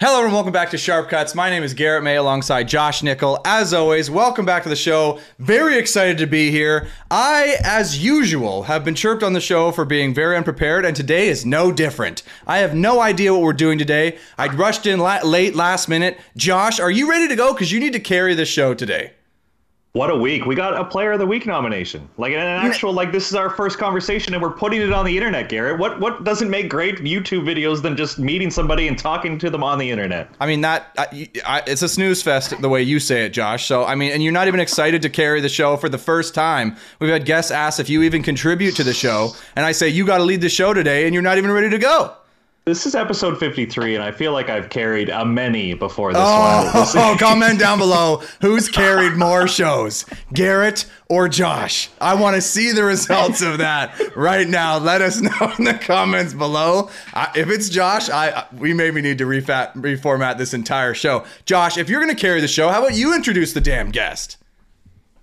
Hello and welcome back to Sharp Cuts. My name is Garrett May alongside Josh Nickel. As always, welcome back to the show. Very excited to be here. I, as usual, have been chirped on the show for being very unprepared, and today is no different. I have no idea what we're doing today. I rushed in la- late last minute. Josh, are you ready to go? Because you need to carry the show today. What a week. We got a player of the week nomination. Like an actual like this is our first conversation and we're putting it on the internet, Garrett. What what doesn't make great YouTube videos than just meeting somebody and talking to them on the internet? I mean that I, I, it's a snooze fest the way you say it, Josh. So I mean, and you're not even excited to carry the show for the first time. We've had guests ask if you even contribute to the show, and I say you got to lead the show today, and you're not even ready to go. This is episode 53, and I feel like I've carried a many before this Oh, one. oh, comment down below who's carried more shows, Garrett or Josh. I want to see the results of that right now. Let us know in the comments below. I, if it's Josh, I we maybe need to refat, reformat this entire show. Josh, if you're going to carry the show, how about you introduce the damn guest?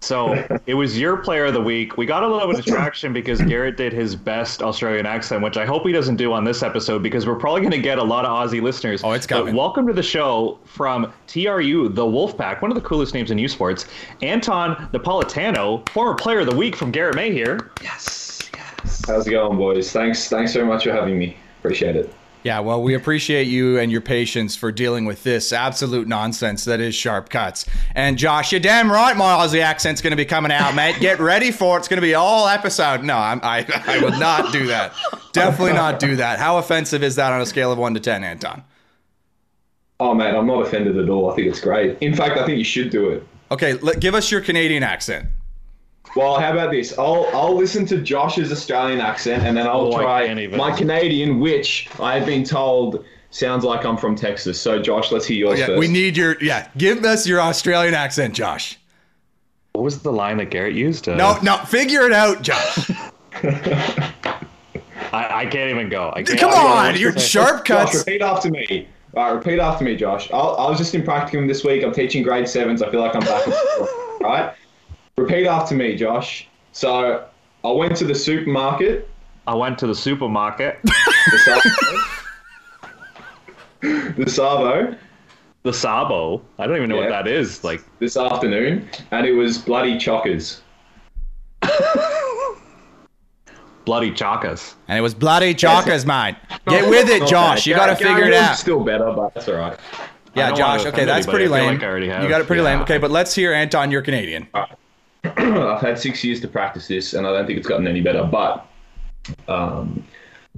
So it was your player of the week. We got a little bit of distraction because Garrett did his best Australian accent, which I hope he doesn't do on this episode because we're probably going to get a lot of Aussie listeners. Oh, it's But coming. welcome to the show from TRU, the Wolfpack, one of the coolest names in U Sports. Anton Napolitano, former player of the week from Garrett May here. Yes, yes. How's it going, boys? Thanks, thanks very much for having me. Appreciate it. Yeah, well, we appreciate you and your patience for dealing with this absolute nonsense that is sharp cuts. And Josh, you're damn right, my Aussie accent's going to be coming out, mate. Get ready for it. It's going to be all episode. No, I'm, I, I would not do that. Definitely not do that. How offensive is that on a scale of one to ten, Anton? Oh man, I'm not offended at all. I think it's great. In fact, I think you should do it. Okay, let, give us your Canadian accent. Well, how about this? I'll I'll listen to Josh's Australian accent, and then I'll Oh, I try can't even. my Canadian, which I have been told sounds like I'm from Texas. So, Josh, let's hear yours Yeah, first. we need your yeah. Give us your Australian accent, Josh. What was the line that Garrett used? Uh, No, no, figure it out, Josh. I, I can't even go. I can't, Come I- on, your sharp Josh, cuts. repeat after me. All right, repeat after me, Josh. I'll, I was just in practicum this week. I'm teaching grade sevens. I feel like I'm back. in school, All right, repeat after me, Josh. So, I went to the supermarket. I went to the supermarket. The Savo. the Savo. the Sabo. I don't even know what that is. Like this afternoon, and it was bloody chockers. bloody chakas. And it was bloody chalkers, mate. Get with it, Josh. bad. You got to figure it out. Still better, but that's all right. Yeah, Josh. Okay, that's anybody. pretty I feel lame. like I already have. You got it pretty Yeah. lame. Okay, but let's hear Anton. You're Canadian. I've had six years to practice this, and I don't think it's gotten any better. But um,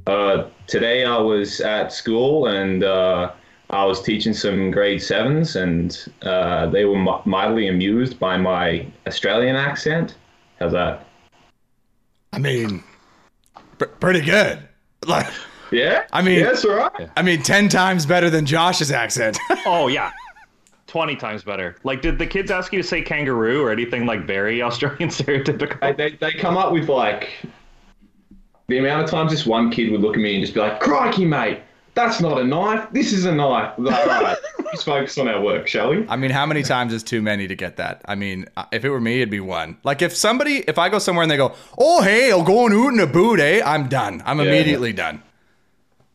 uh, today I was at school and uh, I was teaching some grade sevens, and uh, they were mi- mildly amused by my Australian accent. How's that? I mean, pr- pretty good. Like, Yeah, I mean- yeah, it's all right. I mean, ten times better than Josh's accent. Oh yeah. 20 times better. Like, did the kids ask you to say kangaroo or anything like very Australian stereotypical? They, they, they come up with like the amount of times this one kid would look at me and just be like, "Crikey, mate, that's not a knife. This is a knife." I'm Like, all right, let's focus on our work, shall we? I mean, how many times is too many to get that? I mean, uh, if it were me, it'd be one. Like if somebody, if I go somewhere and they go, "Oh, hey, I'm going out in a boot, eh?" I'm done. I'm immediately done.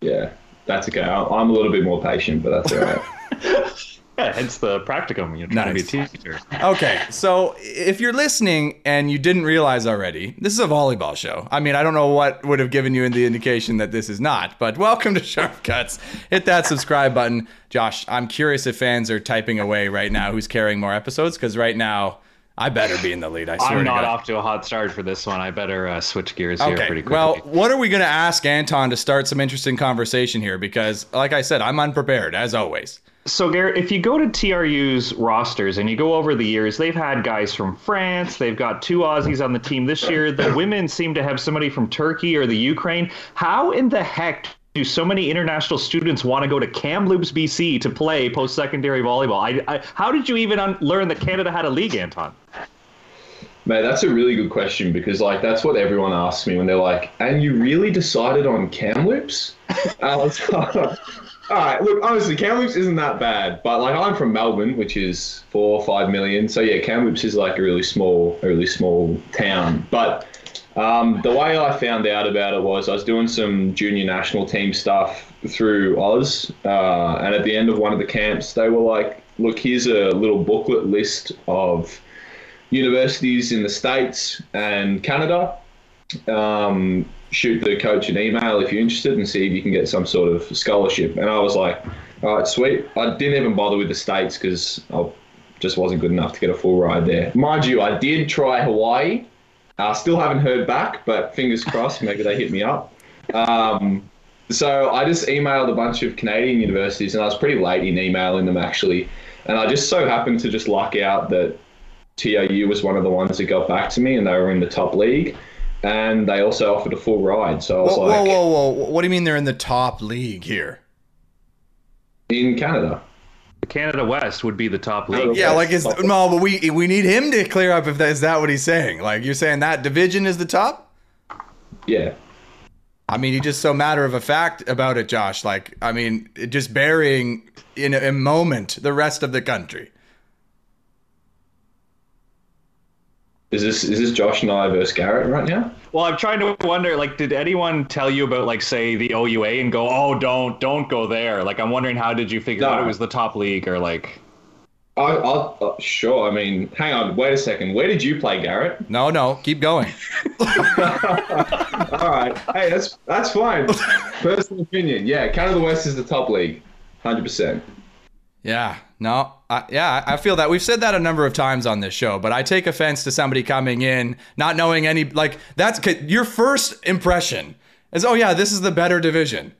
Yeah, that's okay. I'm a little bit more patient, but that's all right. Yeah, hence the practicum. You're trying Nice. to be a teacher. Okay, so if you're listening and you didn't realize already, this is a volleyball show. I mean, I don't know what would have given you the indication that this is not, but welcome to Sharp Cuts. Hit that subscribe button. Josh, I'm curious if fans are typing away right now who's carrying more episodes, because right now, I better be in the lead. I swear I'm to not God. off to a hot start for this one. I better uh, switch gears here pretty quickly. Well, what are we going to ask Anton to start some interesting conversation here? Because, like I said, I'm unprepared as always. So, Garrett, if you go to TRU's rosters and you go over the years, they've had guys from France. They've got two Aussies on the team this year. The women seem to have somebody from Turkey or the Ukraine. How in the heck do so many international students want to go to Kamloops, BC to play post secondary volleyball? I, I, how did you even un- learn that Canada had a league, Anton? Mate, that's a really good question because like that's what everyone asks me when they're like, "And you really decided on Kamloops?" I was like, "All right, look, honestly, Kamloops isn't that bad, but like I'm from Melbourne, which is four or five million, so yeah, Kamloops is like a really small, really small town. But Um, the way I found out about it was I was doing some junior national team stuff through Oz, uh, and at the end of one of the camps, they were like, "Look, here's a little booklet list of universities in the states and Canada. Um, shoot the coach an email if you're interested and see if you can get some sort of scholarship." And I was like, "All right, sweet." I didn't even bother with the states because I just wasn't good enough to get a full ride there. Mind you, I did try Hawaii. I still haven't heard back, but fingers crossed, maybe they hit me up. Um, so I just emailed a bunch of Canadian universities, and I was pretty late in emailing them actually. And I just so happened to just luck out that TRU was one of the ones that got back to me, and they were in the top league. And they also offered a full ride. So I was Whoa, like, whoa, whoa, whoa! What do you mean they're in the top league here? in Canada. Canada West would be the top league. Yeah, Yes. like is no, but we we need him to clear up if that is that what he's saying. Like you're saying that division is the top. Yeah. I mean, you're just so matter of a fact about it, Josh. Like, I mean, just burying in a, a moment the rest of the country. Is this is this Josh and I versus Garrett right now? Well, I'm trying to wonder, like, did anyone tell you about, like, say, the OUA and go, oh, don't, don't go there? Like, I'm wondering, how did you figure No. out it was the top league or like? I, I'll, uh, sure. I mean, hang on. Wait a second. Where did you play, Garrett? No, no, keep going. All right. Hey, that's that's fine. Personal opinion. Yeah, Canada West is the top league, hundred percent. Yeah, no, I, yeah, I feel that we've said that a number of times on this show, but I take offense to somebody coming in not knowing any like that's your first impression is oh yeah, this is the better division,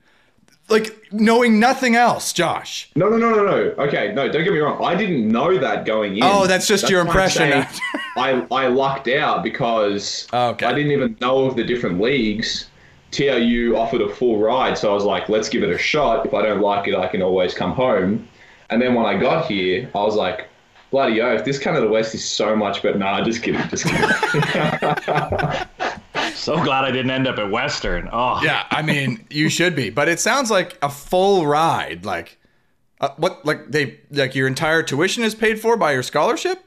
like knowing nothing else, Josh. No, no, no, no, no. Okay, no. Don't get me wrong. I didn't know that going in. Oh, that's just your why I'm impression. I I lucked out because Okay. I didn't even know of the different leagues. TRU offered a full ride, so I was like, let's give it a shot. If I don't like it, I can always come home. And then when I got here, I was like, bloody oath, this Canada West is so much better. Nah, just kidding, just kidding. So glad I didn't end up at Western. Oh, Yeah, I mean, you should be, but it sounds like a full ride. Like, uh, what? Like they like your entire tuition is paid for by your scholarship?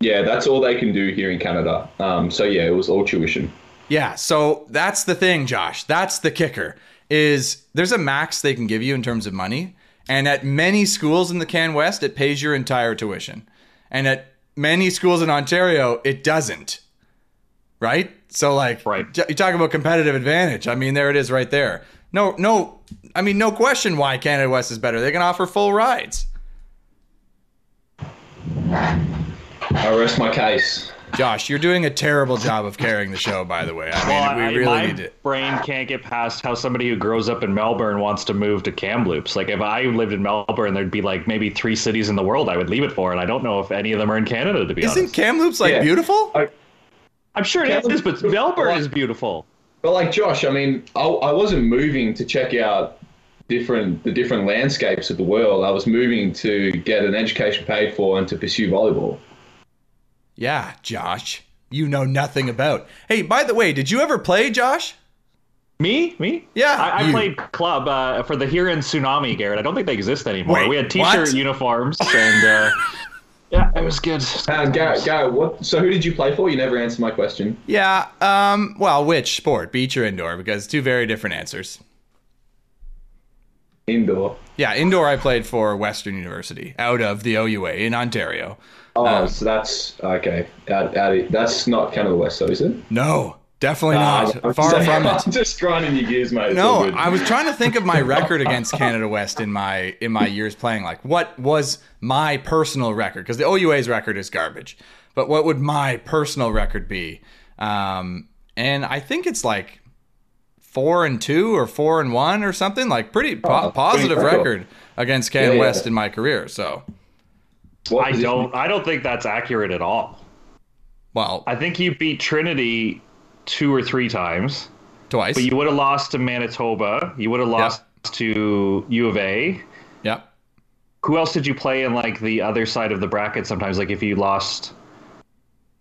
yeah, that's all they can do here in Canada. Um, so yeah, it was all tuition. Yeah, so that's the thing, Josh. That's the kicker. Is there's a max they can give you in terms of money, and at many schools in the Can West, it pays your entire tuition, and at many schools in Ontario, it doesn't. Right? So like, Right. You talk about competitive advantage. I mean, there it is, right there. No, no. I mean, no question why Canada West is better. They can offer full rides. I rest my case. Josh, you're doing a terrible job of carrying the show. By the way, I mean, Well, we I- really my need it. brain can't get past how somebody who grows up in Melbourne wants to move to Kamloops. Like, if I lived in Melbourne, there'd be like maybe three cities in the world I would leave it for, and I don't know if any of them are in Canada. To be Isn't honest, Kamloops like Yeah. beautiful? I, I'm sure it Kamloops is, but is. Melbourne is beautiful. But like Josh, I mean, I, I wasn't moving to check out different the different landscapes of the world. I was moving to get an education paid for and to pursue volleyball. Yeah, Josh, you know nothing about. Hey, by the way, did you ever play, Josh? Me? Me? Yeah, I, I played club uh, for the Huron Tsunami, Garrett. I don't think they exist anymore. Wait, we had t-shirt what? uniforms, and uh, yeah, it was good. And Garrett, Garrett, what? So who did you play for? You never answered my question. Yeah. Um. Well, which sport, beach or indoor? Because two very different answers. Indoor. Yeah, indoor. I played for Western University out of the OUA in Ontario. Oh, Um, so that's okay. Out, out of, that's not Canada West, though, is it? No, definitely not. I'm Far just- from it. I'm just grinding your gears, mate. It's No. I was trying to think of my record against Canada West in my in my years playing. Like, what was my personal record? Because the OUA's record is garbage. But what would my personal record be? Um, and I think it's like four and two or four and one or something. Like pretty po- Oh, positive pretty record record. against Canada Yeah, yeah. West in my career. So, What I don't. I don't think that's accurate at all. well, I think you beat Trinity two or three times, twice. but you would have lost to Manitoba. You would have lost to U of A. yep. Who else did you play in like the other side of the bracket? Sometimes, like if you lost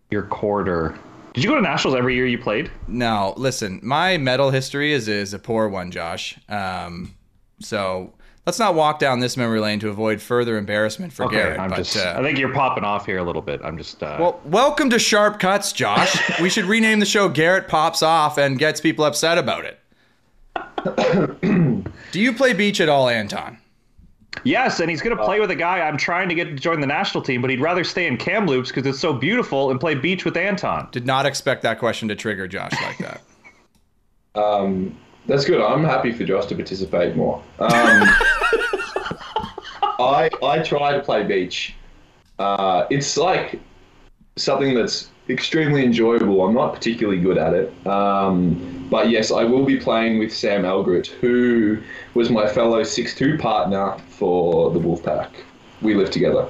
your quarter. Did you go to nationals every year you played? No, listen, my medal history is is a poor one, Josh. Um, so let's not walk down this memory lane to avoid further embarrassment for Okay, Garrett. I'm but, just. uh, I think you're popping off here a little bit. I'm just. Uh, well, welcome to Sharp Cuts, Josh. we should rename the show Garrett Pops Off and gets people upset about it. Do you play beach at all, Anton? yes, and he's going to play with a guy I'm trying to get to join the national team, but he'd rather stay in Kamloops because it's so beautiful and play beach with Anton. Did not expect that question to trigger Josh like that. Um, that's good. I'm happy for Josh to participate more. Um, I I try to play beach. Uh, it's like something that's extremely enjoyable. I'm not particularly good at it, um, but yes, I will be playing with Sam Elgrit, who was my fellow 6'2 partner for the Wolfpack. We lived together.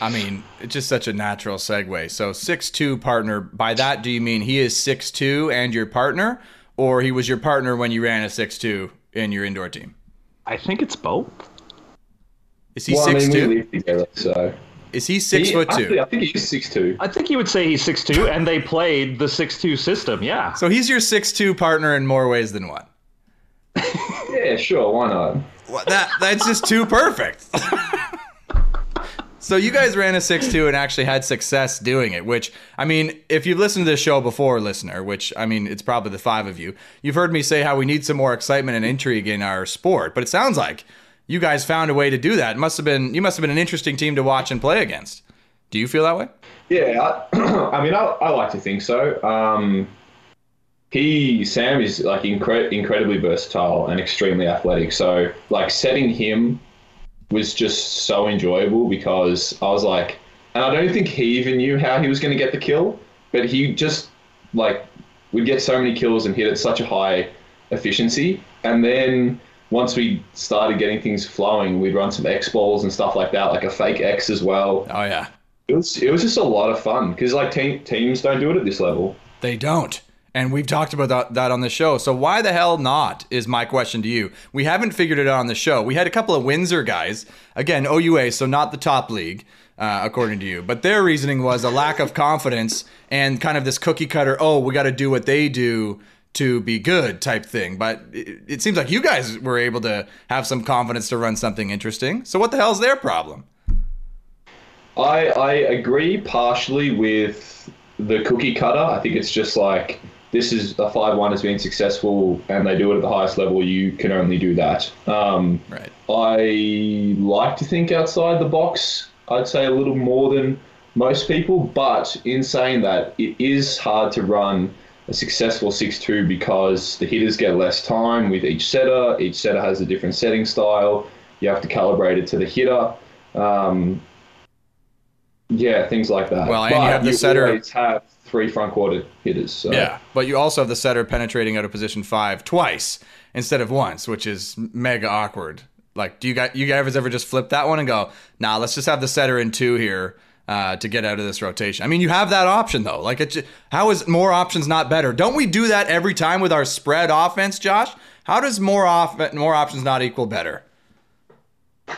I mean, it's just such a natural segue. So, six-two partner, by that, do you mean he is six-two and your partner, or he was your partner when you ran a six-two in your indoor team? I think it's both. Is he Well, I mean, six-two? together, so is he six He- foot two? actually, I think he's 6'2. I think you would say he's six two, and they played the six two system. Yeah. So he's your six-two partner in more ways than one. Yeah, sure, why not? Well, that that's just too perfect. so you guys ran a six-two and actually had success doing it. Which I mean, if you've listened to this show before, listener, which I mean, it's probably the five of you, you've heard me say how we need some more excitement and intrigue in our sport. But it sounds like you guys found a way to do that. It must have been you must have been an interesting team to watch and play against. Do you feel that way? Yeah, I, I mean, I, I like to think so. Um, he Sam is like incre- incredibly versatile and extremely athletic. So like setting him was just so enjoyable because I was like, and I don't think he even knew how he was going to get the kill, but he just like would get so many kills and hit at such a high efficiency, and then. Once we started getting things flowing, we'd run some X balls and stuff like that, like a fake X as well. Oh yeah, It was it was just a lot of fun because like te- teams don't do it at this level. They don't. And we've talked about that, on the show. So why the hell not is my question to you. We haven't figured it out on the show. We had a couple of Windsor guys, again, OUA, so not the top league, uh, according to you. But their reasoning was a lack of confidence and kind of this cookie cutter, oh, we got to do what they do to be good type thing. But it, it seems like you guys were able to have some confidence to run something interesting. So what the hell's their problem? I I agree partially with the cookie cutter. I think it's just like this is a five one has been successful and they do it at the highest level. You can only do that. Um, Right. I like to think outside the box. I'd say a little more than most people, but in saying that, it is hard to run a successful 6-2 because the hitters get less time with each setter. Each setter has a different setting style. You have to calibrate it to the hitter. Um, yeah, things like that. Well, and but you have the setter- always have three front quarter hitters. So. Yeah, but you also have the setter penetrating out of position five twice instead of once, which is mega awkward. Like, do you guys, you guys ever just flip that one and go, nah, let's just have the setter in two here uh, to get out of this rotation? I mean, you have that option though. Like, it, how is more options not better? Don't we do that every time with our spread offense, Josh? How does more off more options not equal better?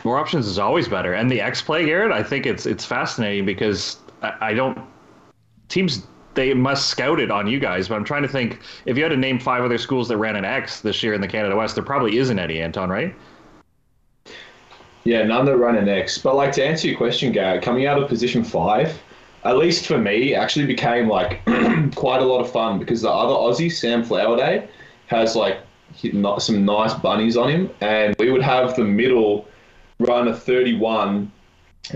More options is always better. And the X play, Garrett, I think it's it's fascinating because I, I don't teams they must scout it on you guys, but I'm trying to think if you had to name five other schools that ran an X this year in the Canada West, there probably isn't any, Anton, right? Yeah, none that run an X. But like to answer your question, Garrett, coming out of position five, at least for me, actually became like quite a lot of fun because the other Aussie, Sam Flowerday, has like some nice bunnies on him, and we would have the middle run a 31,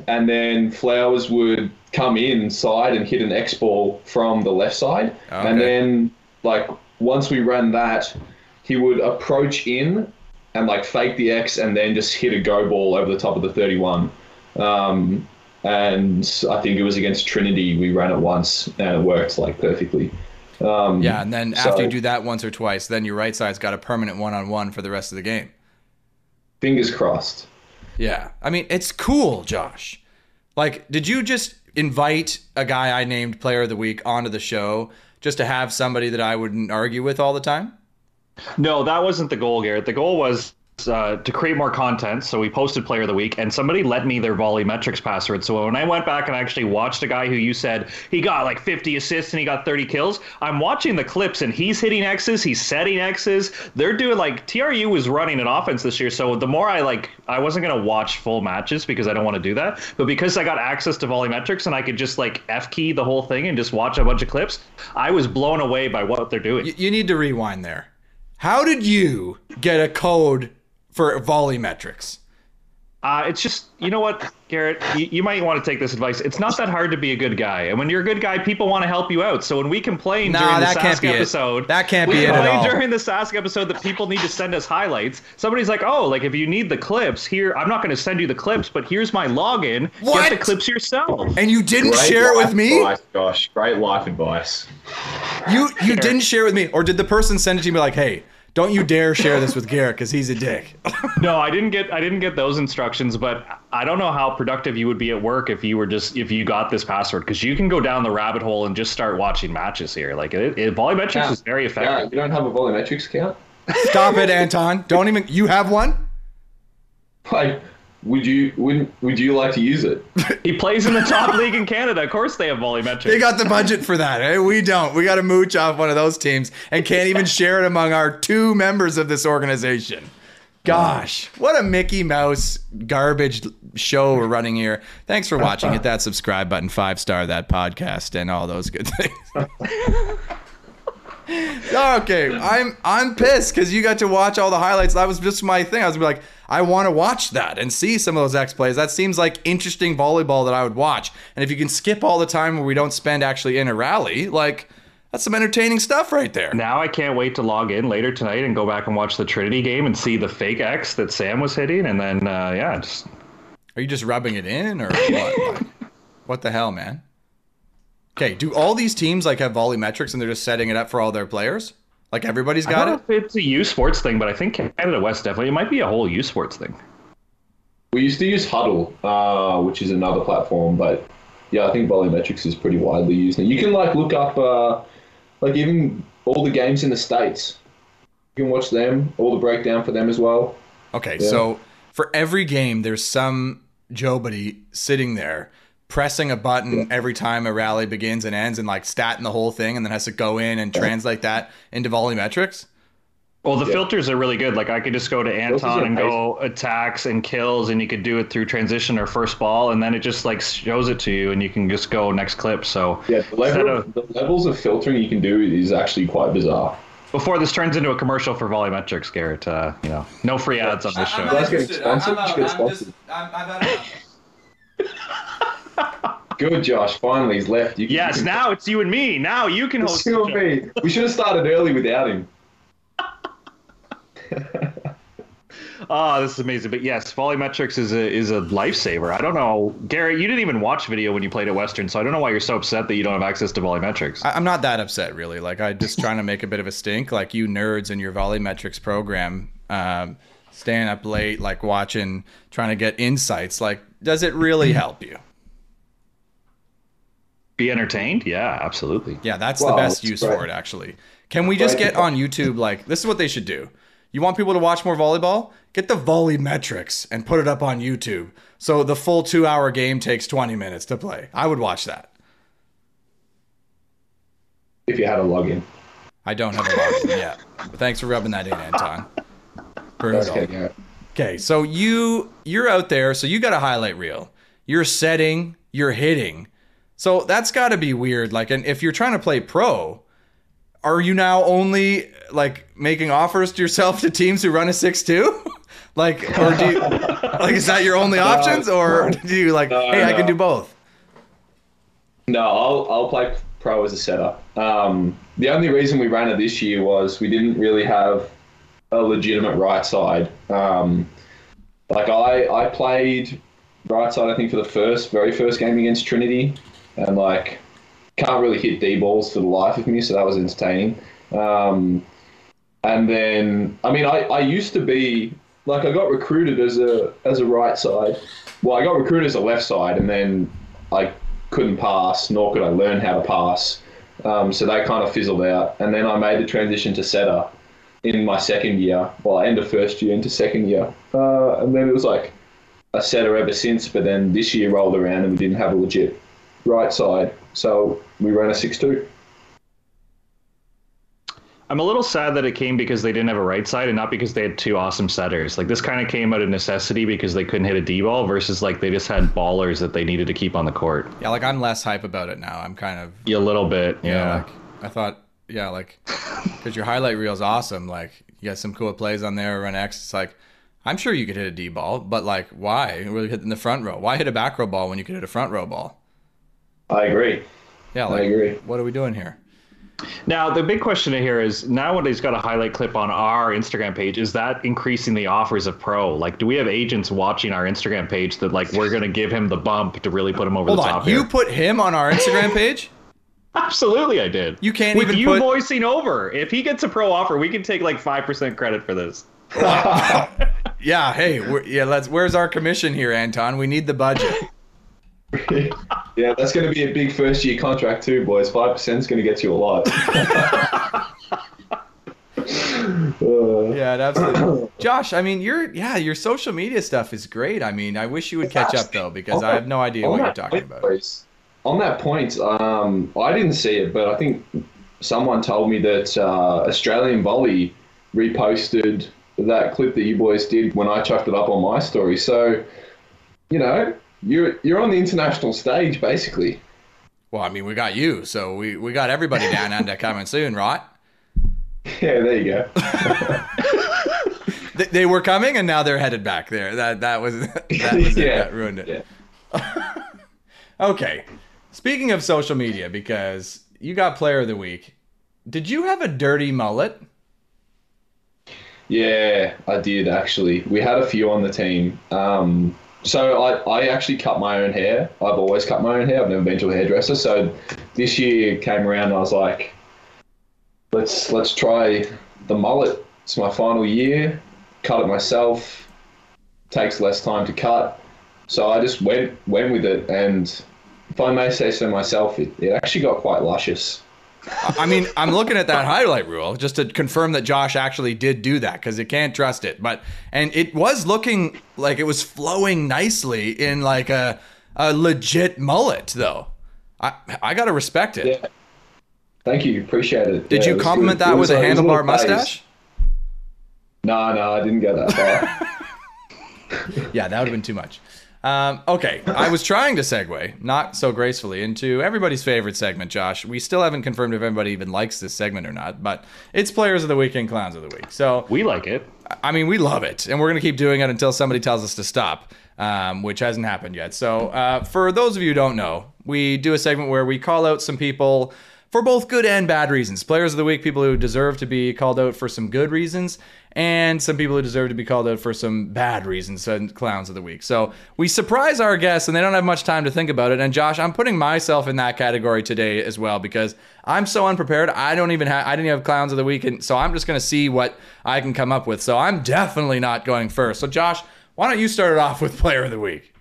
and then Flowers would come inside and hit an X ball from the left side, Okay. and then like once we ran that, he would approach in and like fake the X and then just hit a go ball over the top of the 31. Um, and I think it was against Trinity. We ran it once and it worked like perfectly. Um, Yeah, and then so after you do that once or twice, then your right side's got a permanent one on one for the rest of the game. fingers crossed. Yeah. I mean, it's cool, Josh. Like, did you just invite a guy I named player of the week onto the show just to have somebody that I wouldn't argue with all the time? No, that wasn't the goal, Garrett. The goal was uh, to create more content. So we posted Player of the Week, and somebody lent me their volley metrics password. So when I went back and actually watched a guy who you said he got like 50 assists and he got 30 kills, I'm watching the clips and he's hitting X's, he's setting X's. They're doing like TRU was running an offense this year. So the more I like, I wasn't gonna watch full matches because I don't want to do that. But because I got access to volley metrics and I could just like F key the whole thing and just watch a bunch of clips, I was blown away by what they're doing. You, you need to rewind there. How did you get a code for volley metrics? Uh, it's just, you know what, Garrett, you, you, might want to take this advice. It's not that hard to be a good guy. And when you're a good guy, people want to help you out. So when we complain Nah, during the that can't Sask be episode, That can't we be it at all. during the Sask episode that people need to send us highlights. Somebody's like, oh, like if you need the clips, here, I'm not going to send you the clips, but here's my login. What? Get the clips yourself. And you didn't Great share it with me? Advice, Josh. Great life advice. You you didn't share with me, or did the person send it to me like, hey, don't you dare share this with Garrett because he's a dick. No, I didn't get I didn't get those instructions, but I don't know how productive you would be at work if you were just if you got this password because you can go down the rabbit hole and just start watching matches here. Like it, it VolleyMetrics Yeah. is very effective. Yeah, effective. you don't have a VolleyMetrics account? Stop it, Anton. Don't even. You have one. Like, would you would would you like to use it? He plays in the top league in Canada. Of course, they have VolleyMetrics. They got the budget for that. eh? We don't. We got to mooch off one of those teams and can't even share it among our two members of this organization. Gosh, what a Mickey Mouse garbage show we're running here. Thanks for watching. Hit that subscribe button, five star that podcast, and all those good things. okay, I'm I'm pissed because you got to watch all the highlights. That was just my thing. I was like, I want to watch that and see some of those X plays. That seems like interesting volleyball that I would watch. And if you can skip all the time where we don't spend actually in a rally, like that's some entertaining stuff right there. Now I can't wait to log in later tonight and go back and watch the Trinity game and see the fake X that Sam was hitting, and then uh, yeah, just Are you just rubbing it in or what? What the hell, man? Okay, do all these teams like have volley metrics and they're just setting it up for all their players? Like everybody's got don't it? know if it's a U Sports thing, but I think Canada West definitely. It might be a whole U Sports thing. We used to use Hudl, uh, which is another platform, but yeah, I think VolleyMetrics is pretty widely used. And you can like look up, uh, like even all the games in the states. You can watch them, all the breakdown for them as well. Okay, Yeah. so for every game, there's some Joe buddy sitting there pressing a button every time a rally begins and ends and like statting the whole thing and then has to go in and translate that into VolleyMetrics. Well, the Yeah. filters are really good. Like I could just go to Anton are and go attacks and kills, and you could do it through transition or first ball, and then it just like shows it to you, and you can just go next clip. So Yeah, the, level, of- the levels of filtering you can do is actually quite bizarre. before this turns into a commercial for VolleyMetrics, Garrett, uh, you know, no free ads on this show. not- Guys getting sponsored? You should get sponsored. Good, Josh. Finally, he's left. You can, Yes, you can, now it's you and me. Now you can host. It's the you and me. We should have started early without him. Oh, this is amazing. But yes, VolleyMetrics is a is a lifesaver. I don't know, Garrett. You didn't even watch video when you played at Western, so I don't know why you're so upset that you don't have access to VolleyMetrics. I- I'm not that upset, really. Like, I'm just trying to make a bit of a stink. Like, you nerds in your VolleyMetrics program, um, staying up late, like watching, trying to get insights. Like, does it really help you? Be entertained? Yeah, absolutely. Yeah, that's Well, the best use right. for it, actually. Can we just Right. get on YouTube? Like, this is what they should do. You want people to watch more volleyball? Get the volley metrics and put it up on YouTube. So the full two hour game takes 20 minutes to play. I would watch that. If you had a login. I don't have a login yet. But thanks for rubbing that in, Anton. Brutal. okay. Okay, so you you're out there, so you got a highlight reel. You're setting, you're hitting. So that's got to be weird. Like, and if you're trying to play pro, are you now only like making offers to yourself to teams who run a six two? like, or do you like is that your only options, or do you like, No, hey, I can do both? No, I'll I'll play pro as a setter. Um, the only reason we ran it this year was we didn't really have a legitimate right side. Um, like I I played right side I think for the first very first game against Trinity, and like can't really hit D balls for the life of me, so that was entertaining. Um, and then I mean I, I used to be like I got recruited as a as a right side. Well, I got recruited as a left side, and then I couldn't pass, nor could I learn how to pass. Um, so that kind of fizzled out. And then I made the transition to setter in my second year, well, end of first year into second year, uh, and then it was like a setter ever since. But then this year rolled around and we didn't have a legit right side, so we ran a six-two. I'm a little sad that it came because they didn't have a right side and not because they had two awesome setters. Like this kind of came out of necessity because they couldn't hit a D ball versus like they just had ballers that they needed to keep on the court. Yeah, like I'm less hype about it now. I'm kind of Yeah, a little bit. yeah. Yeah. like I thought, yeah, like because your highlight reel is awesome. Like you got some cool plays on there. Run X. It's like I'm sure you could hit a D ball, but like why? We're hitting the front row. Why hit a back row ball when you could hit a front row ball? I agree. Yeah, I agree. what are we doing here? Now the big question here is now when he's got a highlight clip on our Instagram page, is that increasing the offers of pro? Like, do we have agents watching our Instagram page that like we're gonna give him the bump to really put him over Hold the on, top you here? put him on our Instagram page? Absolutely, I did. You can't With even you put- voicing over. If he gets a pro offer, we can take like five percent credit for this. Yeah, hey, we're, yeah, let's. Where's our commission here, Anton? We need the budget. yeah, that's going to be a big first-year contract too, boys. Five percent is going to get you a lot. Yeah, absolutely. Josh, I mean, your yeah, your social media stuff is great. I mean, I wish you would catch up though because I have no idea what you're talking about. On that point, um, I didn't see it, but I think someone told me that uh, Australian Volley reposted that clip that you boys did when I chucked it up on my story. So, you know, you're you're on the international stage basically. Well, I mean, we got you, so we we got everybody down under coming soon, right? Yeah, there you go. They, they were coming, and now they're headed back there. That that was that was it. Yeah. That ruined it. Yeah. Okay. Speaking of social media, because you got Player of the Week, did you have a dirty mullet? Yeah, I did actually. We had a few on the team. Um, so I, I actually cut my own hair. I've always cut my own hair. I've never been to a hairdresser. So this year came around and I was like, let's let's try the mullet. It's my final year. Cut it myself. Takes less time to cut. So I just went went with it and if I may say so myself, it, it actually got quite luscious. I mean, I'm looking at that highlight rule just to confirm that Josh actually did do that because you can't trust it. But and it was looking like it was flowing nicely in like a a legit mullet, though. I I gotta respect it. Yeah. Thank you, appreciate it. Did Yeah, you it compliment good. That with a handlebar mustache? No, no, I didn't go that far. Yeah, that would have been too much. Um, okay, I was trying to segue, not so gracefully, into everybody's favorite segment, Josh. We still haven't confirmed if everybody even likes this segment or not, but it's Players of the Week and Clowns of the Week. So, We like it. I mean, we love it, and we're going to keep doing it until somebody tells us to stop, um, which hasn't happened yet. So, uh, for those of you who don't know, we do a segment where we call out some people for both good and bad reasons. Players of the Week, people who deserve to be called out for some good reasons, and some people who deserve to be called out for some bad reasons, and Clowns of the Week. So, we surprise our guests, and they don't have much time to think about it. And, Josh, I'm putting myself in that category today as well because I'm so unprepared. I don't even have, I didn't have Clowns of the Week, and so I'm just going to see what I can come up with. So, I'm definitely not going first. So, Josh, why don't you start it off with Player of the Week?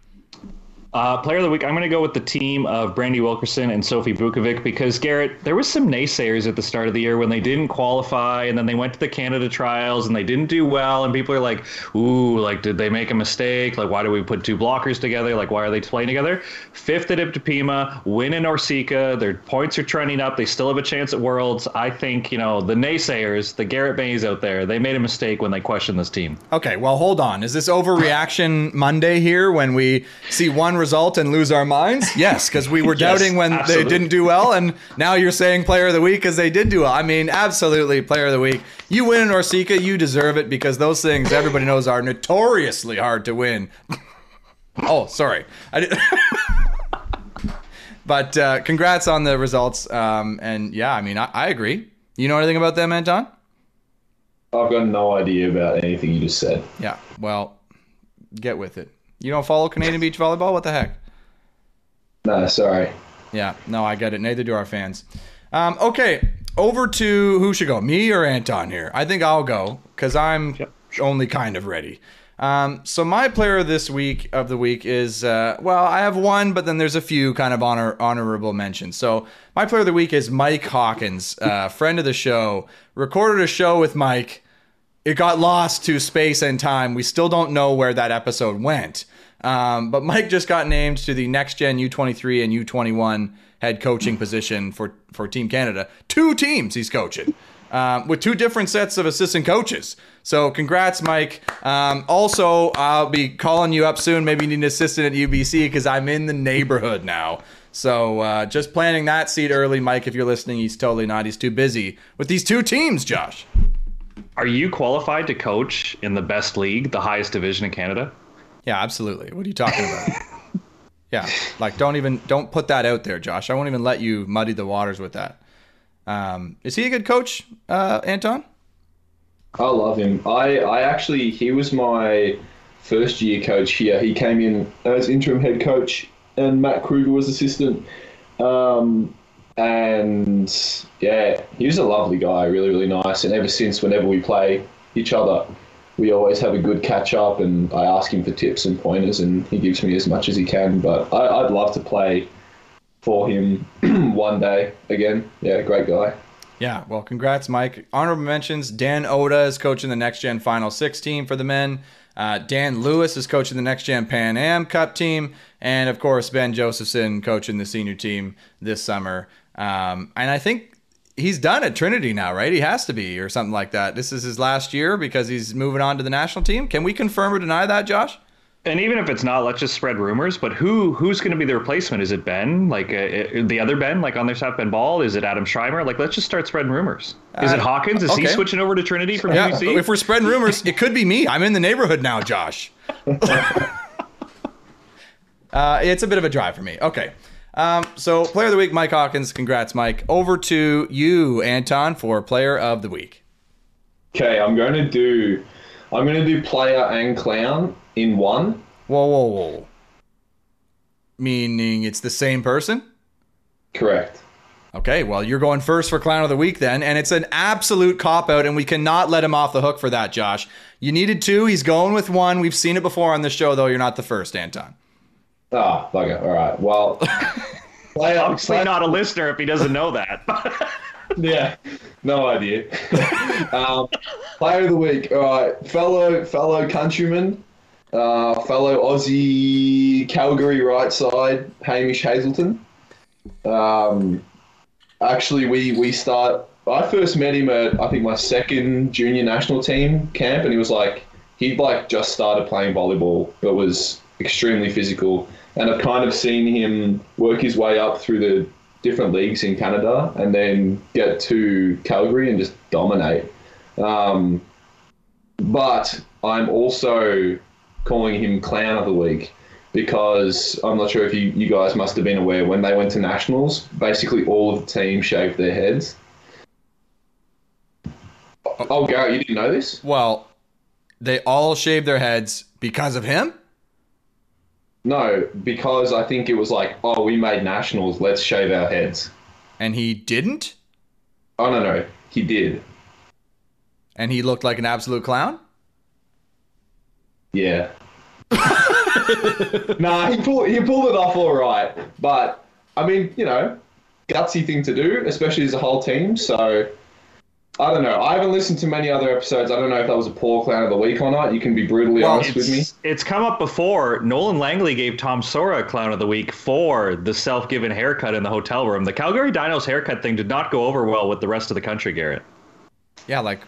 Uh, player of the week, I'm going to go with the team of Brandie Wilkerson and Sophie Bukovec because Garrett, there was some naysayers at the start of the year when they didn't qualify and then they went to the Canada trials and they didn't do well and people are like, "Ooh, like did they make a mistake? Like why do we put two blockers together? Like why are they playing together?" Fifth at Itapema, win in Orsica, their points are trending up. They still have a chance at Worlds. I think you know the naysayers, the Garrett Mays out there, they made a mistake when they questioned this team. Okay, well, hold on. Is this overreaction Monday here when we see one result and lose our minds? Yes, because we were Yes, doubting when absolutely. they didn't do well, and now you're saying player of the week because they did do well. I mean, absolutely, player of the week. You win in Orsica, you deserve it because those things everybody knows are notoriously hard to win. oh, sorry. I did. but uh, congrats on the results. Um, and yeah, I mean, I, I agree. You know anything about them, Anton? I've got no idea about anything you just said. Yeah. Well, get with it. You don't follow Canadian beach volleyball? What the heck? No, sorry. Yeah. No, I get it. Neither do our fans. Um, okay. Over to who should go? Me or Anton here? I think I'll go because I'm only kind of ready. Um, so my player this week of the week is uh, well, I have one, but then there's a few kind of honor honorable mentions. So my player of the week is Mike Hawkins, uh, friend of the show. Recorded a show with Mike it got lost to space and time. We still don't know where that episode went. Um, but Mike just got named to the next gen U23 and U21 head coaching position for, for Team Canada. Two teams he's coaching um, with two different sets of assistant coaches. So congrats, Mike. Um, also, I'll be calling you up soon. Maybe you need an assistant at UBC because I'm in the neighborhood now. So uh, just planting that seed early, Mike. If you're listening, he's totally not. He's too busy with these two teams, Josh. Are you qualified to coach in the best league, the highest division in Canada? Yeah, absolutely. What are you talking about? yeah, like don't even don't put that out there, Josh. I won't even let you muddy the waters with that. Um, is he a good coach, uh, Anton? I love him. I, I actually he was my first year coach here. He came in as interim head coach, and Matt Kruger was assistant. Um, and yeah, he was a lovely guy, really really nice. And ever since, whenever we play each other, we always have a good catch up, and I ask him for tips and pointers, and he gives me as much as he can. But I, I'd love to play for him one day again. Yeah, great guy. Yeah, well, congrats, Mike. Honorable mentions Dan Oda is coaching the Next Gen Final Six team for the men. Uh, Dan Lewis is coaching the Next Gen Pan Am Cup team. And of course, Ben Josephson coaching the senior team this summer. Um, and I think he's done at Trinity now, right? He has to be, or something like that. This is his last year because he's moving on to the national team. Can we confirm or deny that, Josh? And even if it's not, let's just spread rumors. But who who's going to be the replacement? Is it Ben, like uh, uh, the other Ben, like on their staff, Ben Ball? Is it Adam Schreimer? Like, let's just start spreading rumors. Is it Hawkins? Is okay. he switching over to Trinity from Yeah, UBC? if we're spreading rumors, it could be me. I'm in the neighborhood now, Josh. uh, it's a bit of a drive for me. Okay. Um, so, player of the week, Mike Hawkins. Congrats, Mike. Over to you, Anton, for player of the week. Okay, I'm going to do I'm going to do player and clown in one. Whoa, whoa, whoa. Meaning it's the same person? Correct. Okay, well, you're going first for Clown of the Week then, and it's an absolute cop out, and we cannot let him off the hook for that, Josh. You needed two, he's going with one. We've seen it before on the show, though. You're not the first, Anton. Ah, bugger. All right. Well, player, Obviously not a listener if he doesn't know that. yeah, no idea. um, player of the week. All right, fellow fellow countryman, uh, fellow Aussie Calgary right side, Hamish Hazleton. Um, actually, we we start. I first met him at I think my second junior national team camp, and he was like he'd like just started playing volleyball, but was extremely physical. And I've kind of seen him work his way up through the different leagues in Canada, and then get to Calgary and just dominate. Um, but I'm also calling him clown of the week because I'm not sure if you, you guys must have been aware when they went to nationals, basically all of the team shaved their heads. Oh, Garrett, you didn't know this? Well, they all shaved their heads because of him? No, because I think it was like, oh, we made nationals, let's shave our heads. And he didn't? Oh, no, no, he did. And he looked like an absolute clown? Yeah. nah, he pulled he pulled it off all right, but I mean, you know, gutsy thing to do, especially as a whole team. So I don't know. I haven't listened to many other episodes. I don't know if that was a poor clown of the week or not. You can be brutally Well, honest with me. it's, it's come up before. Nolan Langley gave Tom Sora a clown of the week for the self-given haircut in the hotel room. The Calgary Dinos haircut thing did not go over well with the rest of the country, Garrett. Yeah, like,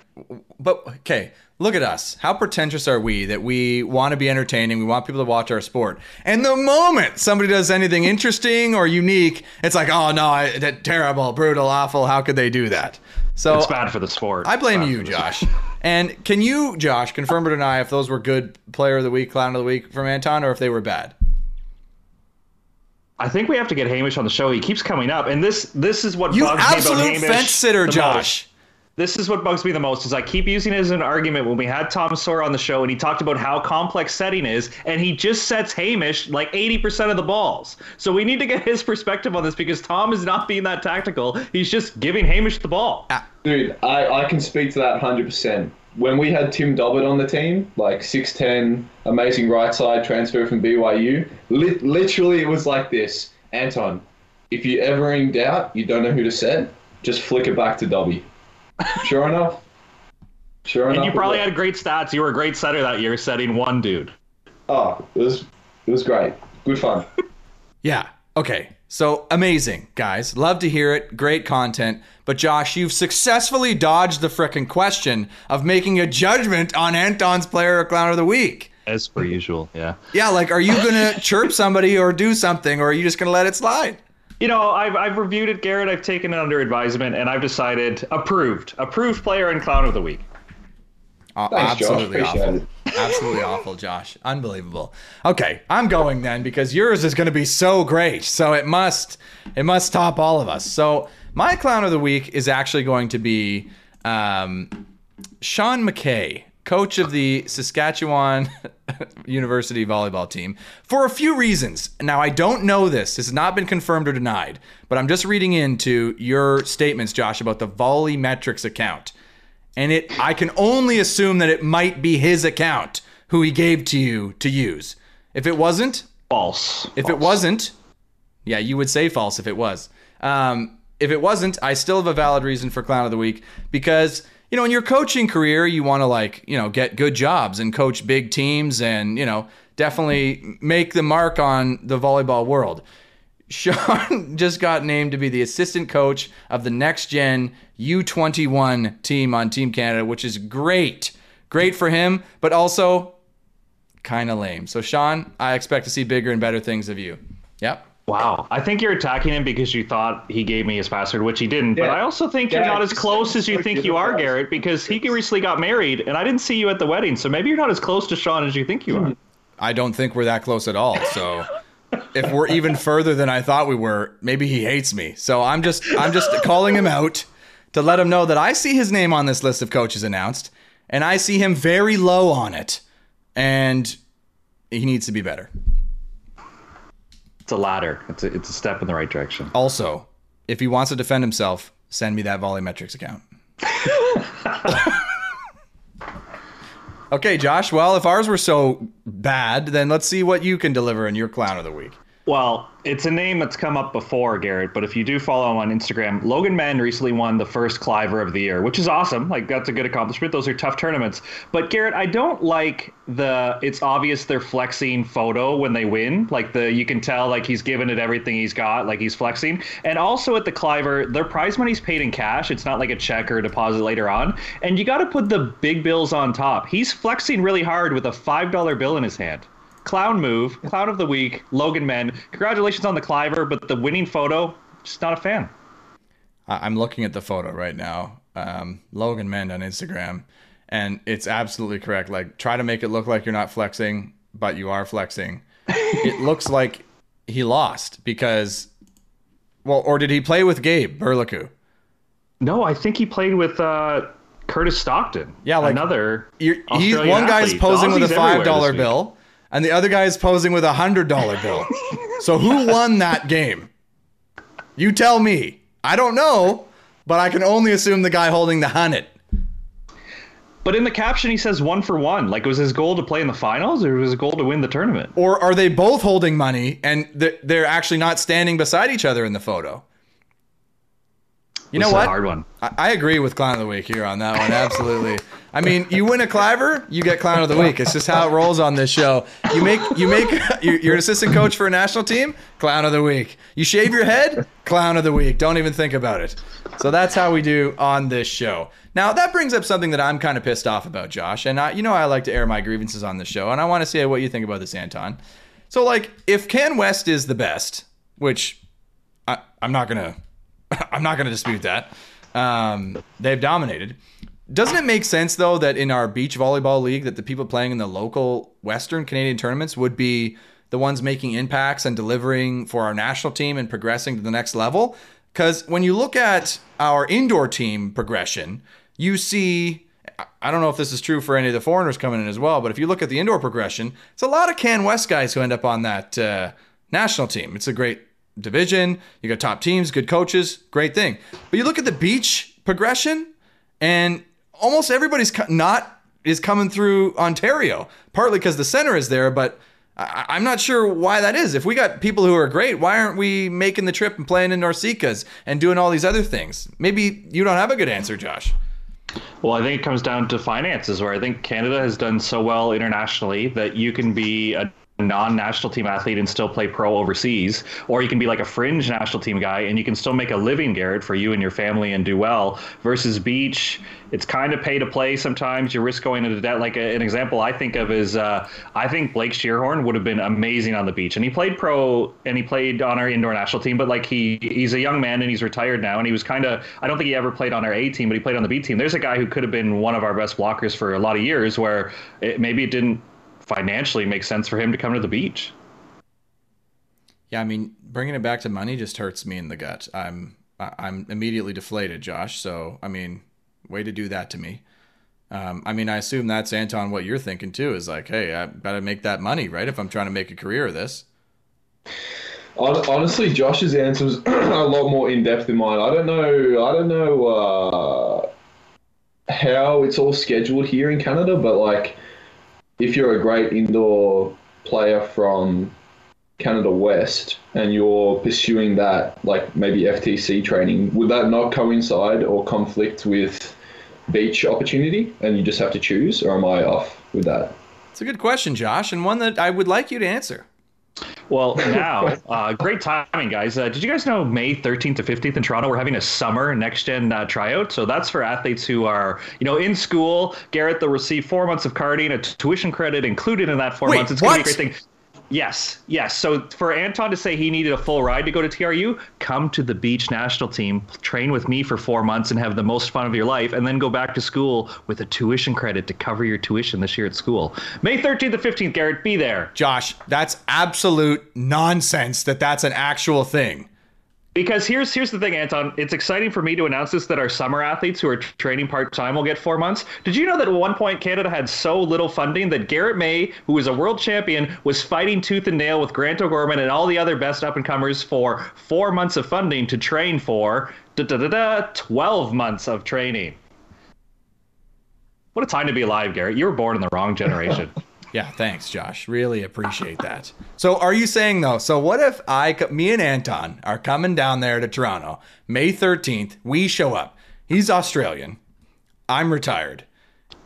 but okay, look at us. How pretentious are we that we want to be entertaining? We want people to watch our sport. And the moment somebody does anything interesting or unique, it's like, oh no, I, that terrible, brutal, awful. How could they do that? So It's bad for the sport. I blame you, Josh. And can you, Josh, confirm or deny if those were good player of the week, clown of the week from Anton, or if they were bad? I think we have to get Hamish on the show. He keeps coming up, and this this is what You bugs me about absolute Hamish fence sitter, Josh. This is what bugs me the most is I keep using it as an argument when we had Tom Sawyer on the show and he talked about how complex setting is and he just sets Hamish like 80% of the balls. So we need to get his perspective on this because Tom is not being that tactical. He's just giving Hamish the ball. Dude, I, I can speak to that 100%. When we had Tim Dobbert on the team, like 6'10, amazing right side transfer from BYU, li- literally it was like this Anton, if you ever in doubt, you don't know who to set, just flick it back to Dobby. Sure enough. Sure And enough, you probably had great stats. You were a great setter that year, setting one dude. Oh, it was it was great. Good fun. Yeah. Okay. So amazing, guys. Love to hear it. Great content. But Josh, you've successfully dodged the frickin' question of making a judgment on Anton's player or clown of the week. As per usual, yeah. Yeah, like, are you gonna chirp somebody or do something, or are you just gonna let it slide? You know, I've, I've reviewed it, Garrett. I've taken it under advisement, and I've decided approved. Approved player and clown of the week. Uh, Thanks, absolutely Appreciate awful. Absolutely awful, Josh. Unbelievable. Okay, I'm going then because yours is going to be so great. So it must it must top all of us. So my clown of the week is actually going to be um, Sean McKay, coach of the Saskatchewan University volleyball team, for a few reasons. Now, I don't know this. This has not been confirmed or denied, but I'm just reading into your statements, Josh, about the VolleyMetrics account. And it I can only assume that it might be his account who he gave to you to use. If it wasn't, False. if it wasn't, yeah, you would say false if it was. Um, if it wasn't, I still have a valid reason for clown of the week because you know in your coaching career you want to like you know get good jobs and coach big teams and you know definitely make the mark on the volleyball world. Sean just got named to be the assistant coach of the next gen U21 team on Team Canada, which is great. Great for him, but also kind of lame. So, Sean, I expect to see bigger and better things of you. Yep. Wow. I think you're attacking him because you thought he gave me his password, which he didn't. But I also think you're not as close as you think you are, a Garrett, because he recently got married, and I didn't see you at the wedding. So maybe you're not as close to Sean as you think you are. I don't think we're that close at all. So, if we're even further than I thought we were, maybe he hates me. So, I'm just I'm just calling him out to let him know that I see his name on this list of coaches announced, and I see him very low on it, and he needs to be better. It's a ladder. It's a, it's a step in the right direction. Also, if he wants to defend himself, send me that VolleyMetrics account. okay, Josh. Well, if ours were so bad, then let's see what you can deliver in your clown of the week. Well, it's a name that's come up before, Garrett, but if you do follow him on Instagram, Logan Mann recently won the first Cliver of the year, which is awesome. Like, that's a good accomplishment. Those are tough tournaments. But, Garrett, I don't like the it's obvious they're flexing photo when they win. Like, the you can tell, like, he's given it everything he's got, like, he's flexing. And also at the Cliver, their prize money's paid in cash. It's not like a check or a deposit later on. And you got to put the big bills on top. He's flexing really hard with a $5 bill in his hand. Clown move, clown of the week, Logan Mann. Congratulations on the Cliver, but the winning photo, just not a fan. I'm looking at the photo right now. Um, Logan Mann on Instagram, and it's absolutely correct. Like, try to make it look like you're not flexing, but you are flexing. it looks like he lost because, well, or did he play with Gabe Burliku? No, I think he played with uh, Curtis Stockton. Yeah, like- another. You're, he's one guy's posing with a five dollar bill, and the other guy is posing with a hundred dollar bill. so who won that game? You tell me. I don't know, but I can only assume the guy holding the hundred. But in the caption, he says one for one. Like, was his goal to play in the finals, or was his goal to win the tournament? Or are they both holding money and they're actually not standing beside each other in the photo? You know It's a what? hard one. I, I agree with Clown of the Week here on that one. Absolutely. I mean, you win a Cliver, you get Clown of the Week. It's just how it rolls on this show. You make you make you're an assistant coach for a national team, Clown of the Week. You shave your head, Clown of the Week. Don't even think about it. So that's how we do on this show. Now that brings up something that I'm kind of pissed off about, Josh. And I, you know I like to air my grievances on this show, and I want to see what you think about this, Anton. So like, if Can West is the best, which I, I'm not gonna I'm not going to dispute that. Um, they've dominated. Doesn't it make sense though that in our beach volleyball league that the people playing in the local Western Canadian tournaments would be the ones making impacts and delivering for our national team and progressing to the next level? Because when you look at our indoor team progression, you see. I- don't know if this is true for any of the foreigners coming in as well, but if you look at the indoor progression, it's a lot of Can West guys who end up on that uh, national team. It's a great division. You got top teams, good coaches, great thing. But you look at the beach progression, and almost everybody's not is coming through Ontario. Partly because the center is there, but I, I'm not sure why that is. If we got people who are great, why aren't we making the trip and playing in NORCECAs and doing all these other things? Maybe you don't have a good answer, Josh. Well, I think it comes down to finances, where I think Canada has done so well internationally that you can be a non-national team athlete and still play pro overseas, or you can be like a fringe national team guy and you can still make a living, Garrett, for you and your family and do well. Versus beach, it's kind of pay to play. Sometimes you risk going into debt. Like a, an example I think of is uh, I think Blake Scheerhoorn would have been amazing on the beach, and he played pro and he played on our indoor national team. But like he he's a young man and he's retired now, and he was kind of I don't think he ever played on our A team, but he played on the B team. There's a guy who could have been one of our best blockers for a lot of years, where it, maybe it didn't financially makes sense for him to come to the beach. Yeah, I mean, bringing it back to money just hurts me in the gut. I'm I'm immediately deflated, Josh. So, I mean, way to do that to me. Um, I mean, I assume that's Anton. What you're thinking too is like, hey, I gotta make that money, right? If I'm trying to make a career of this. Honestly, Josh's answer was a lot more in depth than mine. I don't know. I don't know uh, how it's all scheduled here in Canada, but like if you're a great indoor player from Canada West and you're pursuing that, like maybe FTC training, would that not coincide or conflict with beach opportunity and you just have to choose, or am I off with that? It's a good question, Josh, and one that I would like you to answer. Well, now, uh, great timing, guys. Uh, did you guys know May 13th to 15th in Toronto, we're having a summer next gen uh, tryout? So that's for athletes who are, you know, in school. Garrett, they'll receive four months of carding, a tuition credit included in that four Wait, months. It's going to be a great thing. Yes, yes. So for Anton to say he needed a full ride to go to TRU, come to the beach national team, train with me for four months, and have the most fun of your life, and then go back to school with a tuition credit to cover your tuition this year at school. May 13th to 15th, Garrett, be there. Josh, that's absolute nonsense that that's an actual thing. Because here's here's the thing, Anton. It's exciting for me to announce this that our summer athletes who are training part time will get four months. Did you know that at one point Canada had so little funding that Garrett Mays, who was a world champion, was fighting tooth and nail with Grant O'Gorman and all the other best up and comers for four months of funding to train for da da da da twelve months of training. What a time to be alive, Garrett. You were born in the wrong generation. Yeah, thanks, Josh. Really appreciate that. So, are you saying though? So, what if I, me and Anton are coming down there to Toronto, May thirteenth? We show up. He's Australian. I'm retired,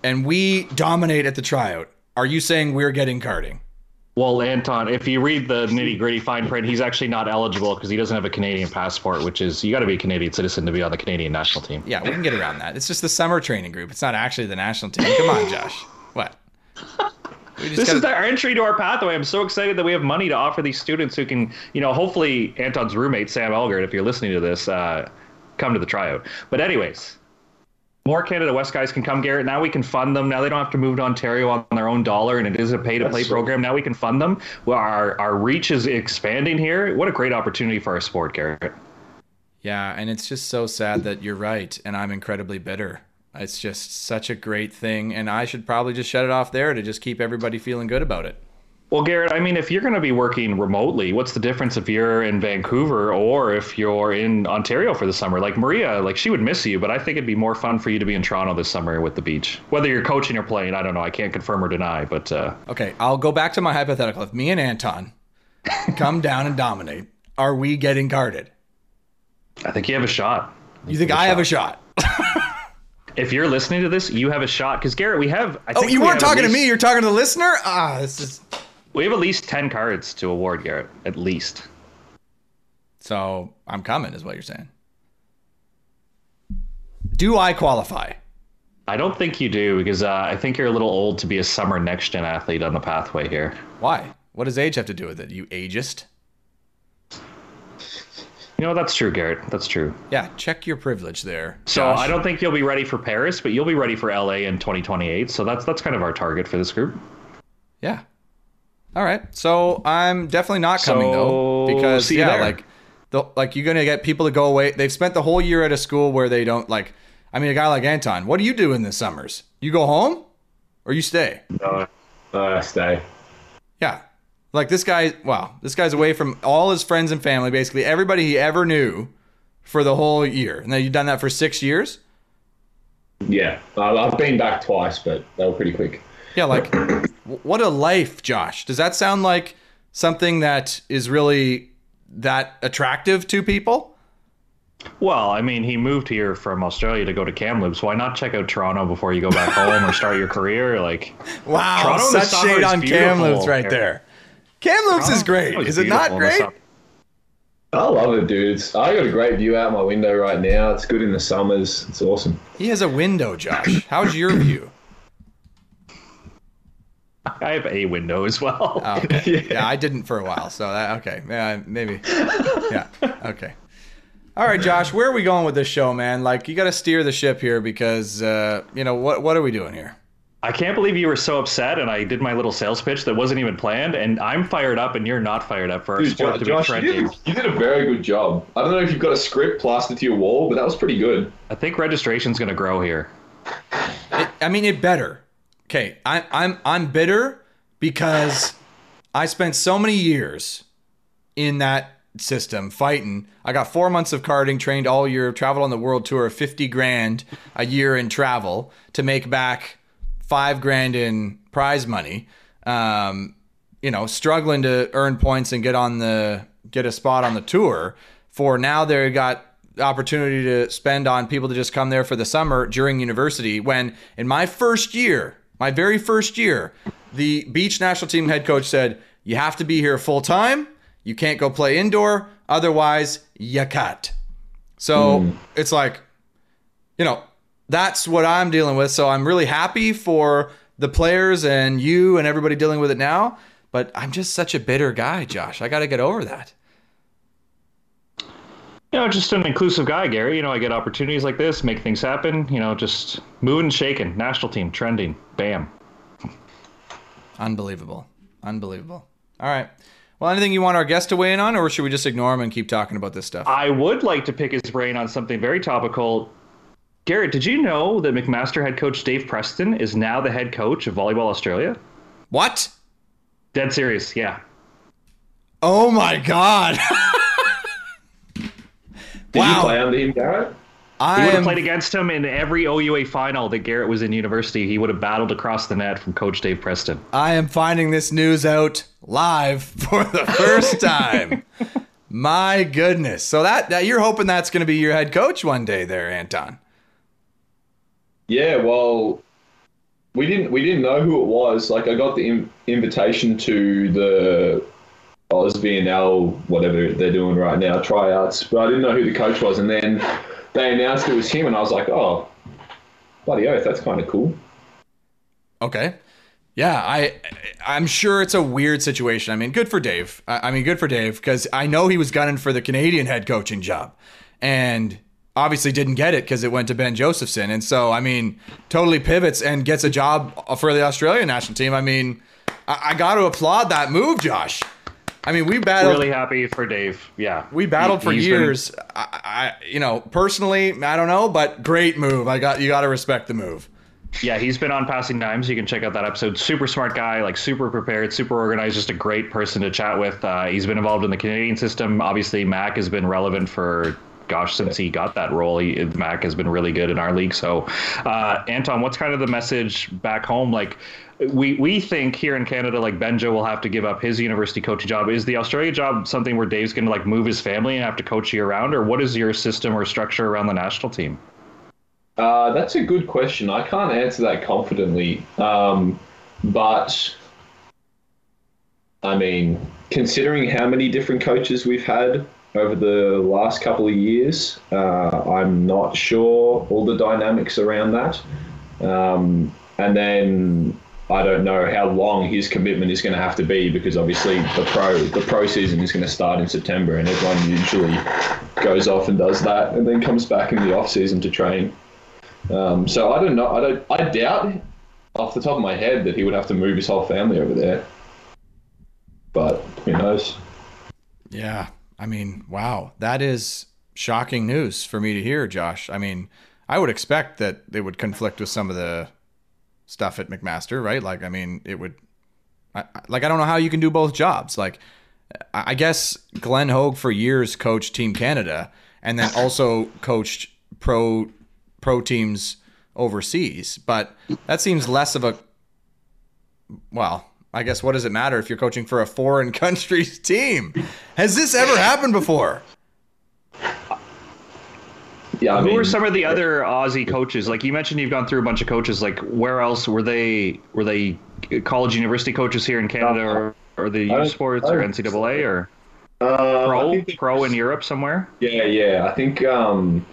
and we dominate at the tryout. Are you saying we're getting carding? Well, Anton, if you read the nitty gritty fine print, he's actually not eligible because he doesn't have a Canadian passport, which is you got to be a Canadian citizen to be on the Canadian national team. Yeah, we can get around that. It's just the summer training group. It's not actually the national team. Come on, Josh. What? this gotta... is our entry to our pathway. I'm so excited that we have money to offer these students who can, you know, hopefully Anton's roommate Sam Elgert, if you're listening to this, uh, come to the tryout. But anyways, more Canada West guys can come, Garrett. Now we can fund them. Now they don't have to move to Ontario on their own dollar, and it is a pay-to-play program. Now we can fund them. Well, our our reach is expanding here. What a great opportunity for our sport, Garrett. Yeah, and it's just so sad that you're right, and I'm incredibly bitter. It's just such a great thing, and I should probably just shut it off there to just keep everybody feeling good about it. Well, Garrett, I mean, if you're going to be working remotely, what's the difference if you're in Vancouver or if you're in Ontario for the summer? Like Maria, like she would miss you, but I think it'd be more fun for you to be in Toronto this summer with the beach. Whether you're coaching or playing, I don't know. I can't confirm or deny, but uh... okay, I'll go back to my hypothetical. If me and Anton come down and dominate, are we getting guarded? I think you have a shot. You think I have a shot? if you're listening to this, you have a shot. Because Garrett, we have. I oh, you weren't talking least... to me. You're talking to the listener. Ah, this is. We have at least 10 cards to award, Garrett. At least. So I'm coming, is what you're saying. Do I qualify? I don't think you do because uh, I think you're a little old to be a summer next gen athlete on the pathway here. Why? What does age have to do with it? You ageist? You know, that's true, Garrett. That's true. Yeah, check your privilege there. So Josh. I don't think you'll be ready for Paris, but you'll be ready for LA in 2028. So that's that's kind of our target for this group. Yeah. All right. So I'm definitely not coming so, though because yeah, there. like the like you're gonna get people to go away. They've spent the whole year at a school where they don't like. I mean, a guy like Anton. What do you do in the summers? You go home, or you stay? No, uh, stay. Yeah. Like this guy, wow, this guy's away from all his friends and family, basically everybody he ever knew for the whole year. And then you've done that for six years? Yeah. I've been back twice, but they were pretty quick. Yeah, like what a life, Josh. Does that sound like something that is really that attractive to people? Well, I mean, he moved here from Australia to go to Kamloops. Why not check out Toronto before you go back home or start your career? Like, Wow, Toronto in such shade on beautiful. Kamloops right there. Kamloops is great. Toronto Is it not beautiful in the great? I love it, dude. It's, I got a great view out my window right now. It's good in the summers. It's awesome. He has a window, Josh. How's your view? I have a window as well. Oh, okay. yeah. I didn't for a while, so that okay. Yeah, maybe. Yeah. Okay. All right, Josh. Where are we going with this show, man? Like, you got to steer the ship here because, uh, you know, what what are we doing here? I can't believe you were so upset, and I did my little sales pitch that wasn't even planned, and I'm fired up, and you're not fired up for our Dude, sport Jo- to be Josh, you trending. did, you did a very good job. I don't know if you've got a script plastered to your wall, but that was pretty good. I think registration's going to grow here. It, I mean, it better. Okay, I, I'm I'm bitter because I spent so many years in that system fighting. I got four months of carding, trained all year, traveled on the world tour, fifty grand a year in travel to make back five grand in prize money. Um, you know, struggling to earn points and get on the get a spot on the tour. For now, they got the opportunity to spend on people to just come there for the summer during university. When in my first year, my very first year, the beach national team head coach said, "You have to be here full time. You can't go play indoor. Otherwise, you cut." So it's like, you know, that's what I'm dealing with. So I'm really happy for the players and you and everybody dealing with it now. But I'm just such a bitter guy, Josh. I got to get over that. You know, just an inclusive guy, Gary. You know, I get opportunities like this, make things happen. You know, just moving and shaking. National team trending. Bam. Unbelievable. Unbelievable. All right. Well, anything you want our guest to weigh in on, or should we just ignore him and keep talking about this stuff? I would like to pick his brain on something very topical. Garrett, did you know that McMaster head coach Dave Preston is now the head coach of Volleyball Australia? What? Dead serious, yeah. Oh my God. Did Wow. you play under him, Garrett? He I would have am. played against him in every OUA final that Garrett was in university. He would have battled across the net from Coach Dave Preston. I am finding this news out live for the first time. My goodness. So that, that you're hoping that's going to be your head coach one day, there, Anton. Yeah, well, we didn't we didn't know who it was. Like, I got the in, invitation to the Oz VNL, whatever they're doing right now, tryouts, but I didn't know who the coach was. And then they announced it was him, and I was like, oh, bloody oath, that's kind of cool. Okay. Yeah, I I'm sure it's a weird situation. I mean, good for Dave. I, I mean, good for Dave because I know he was gunning for the Canadian head coaching job, and obviously didn't get it because it went to Ben Josephson. And so, I mean, totally pivots and gets a job for the Australian national team. I mean, I, I got to applaud that move, Josh. I mean, we battled Really happy for Dave. Yeah. we battled for he's been- years. I, I, you know, personally, I don't know, but great move. I got you. Got to respect the move. Yeah, he's been on Passing Dimes. You can check out that episode. Super smart guy, like super prepared, super organized, just a great person to chat with. Uh, he's been involved in the Canadian system. Obviously, Mac has been relevant for, gosh, since he got that role. He, Mac has been really good in our league. So, uh, Anton, what's kind of the message back home? Like, we, we think here in Canada, like Benjo will have to give up his university coaching job. Is the Australia job something where Dave's going to like move his family and have to coach year round, or what is your system or structure around the national team? Uh, that's a good question. I can't answer that confidently. Um, but, I mean, considering how many different coaches we've had over the last couple of years, uh, I'm not sure all the dynamics around that. Um, and then I don't know how long his commitment is going to have to be because obviously the pro the pro season is going to start in September and everyone usually goes off and does that and then comes back in the off season to train. Um, so I don't know. I don't. I doubt, off the top of my head, that he would have to move his whole family over there. But who knows? Yeah. I mean, wow. That is shocking news for me to hear, Josh. I mean, I would expect that they would conflict with some of the stuff at McMaster, right? Like, I mean, it would, I, like, I don't know how you can do both jobs. Like, I I guess Glenn Hoag for years coached Team Canada and then also coached pro pro teams overseas, but that seems less of a well, I guess what does it matter if you're coaching for a foreign country's team? Has this ever happened before? yeah, I Who mean, are some of the other Aussie coaches? Like you mentioned, you've gone through a bunch of coaches. Like where else were they? Were they college university coaches here in Canada, or, or the I U don't- Sports or NCAA, or uh, pro pro in Europe somewhere? Yeah, yeah. I think um,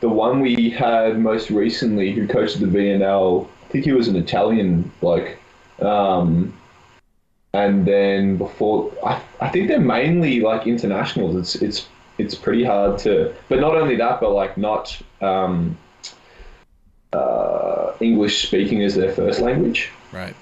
the one we had most recently who coached the VNL, I think he was an Italian bloke. Um, and then before, I, I think they're mainly like internationals. It's it's it's pretty hard to, but not only that, but like not um, uh, English speaking as their first language. Right.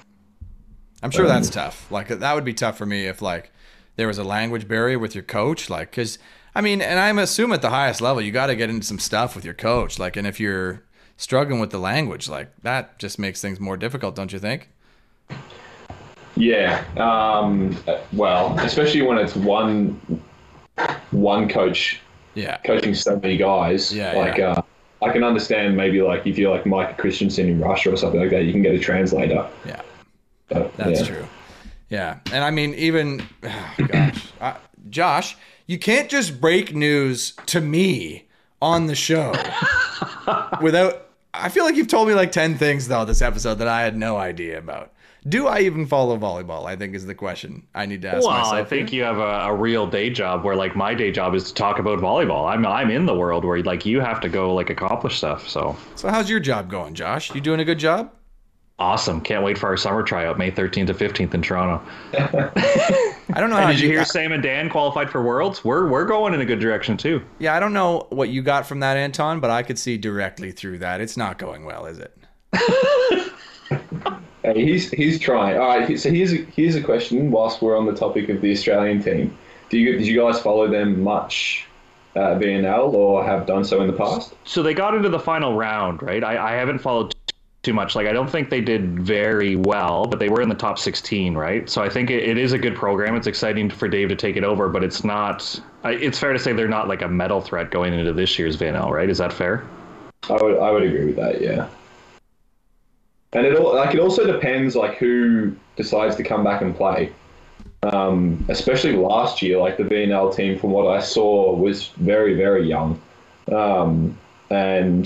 I'm sure that's tough. Like that would be tough for me if like there was a language barrier with your coach. Like, cause I mean, and I'm assuming at the highest level, you got to get into some stuff with your coach. Like, and if you're struggling with the language, like that just makes things more difficult, don't you think? Yeah. Um, well, especially when it's one one coach Yeah. coaching so many guys. Yeah, like yeah. Uh, I can understand maybe like if you're like Mike Christenson in Russia or something like that, you can get a translator. Yeah. But, That's yeah. true. Yeah, and I mean, even oh, gosh, uh, Josh, you can't just break news to me on the show without. I feel like you've told me like ten things though this episode that I had no idea about. Do I even follow volleyball? I think is the question I need to ask Well, myself. I think here. you have a, a real day job where, like, my day job is to talk about volleyball. I'm I'm in the world where like you have to go like accomplish stuff. So So how's your job going, Josh? You doing a good job? awesome! Can't wait for our summer tryout, May 13th to 15th in Toronto. I don't know how did you you hear Sam and Dan qualified for Worlds? We're we're going in a good direction too. Yeah, I don't know what you got from that, Anton, but I could see directly through that. It's not going well, is it? Hey, he's he's trying. All right. So here's a, here's a question. Whilst we're on the topic of the Australian team, do you did you guys follow them much uh, at VNL or have done so in the past? So they got into the final round, right? I, I haven't followed too much. Like I don't think they did very well, but they were in the top 16, right? So I think it, it is a good program. It's exciting for Dave to take it over, but it's not. It's fair to say they're not like a medal threat going into this year's VNL, right? Is that fair? I would I would agree with that. Yeah. And it all like it also depends like who decides to come back and play. Um, especially last year, like the VNL team, from what I saw, was very very young, um, and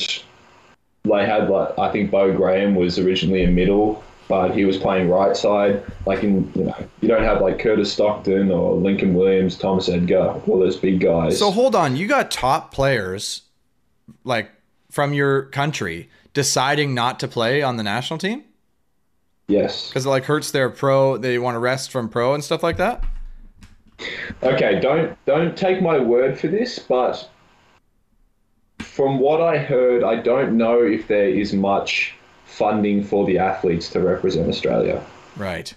they had like I think Beau Graham was originally a middle, but he was playing right side. Like in you know you don't have like Curtis Stockton or Lincoln Williams, Thomas Edgar, all those big guys. So hold on, you got top players like from your country deciding not to play on the national team yes. because it like hurts their pro. They want to rest from pro and stuff like that. Okay, don't don't take my word for this, but from what I heard, I don't know if there is much funding for the athletes to represent Australia. Right.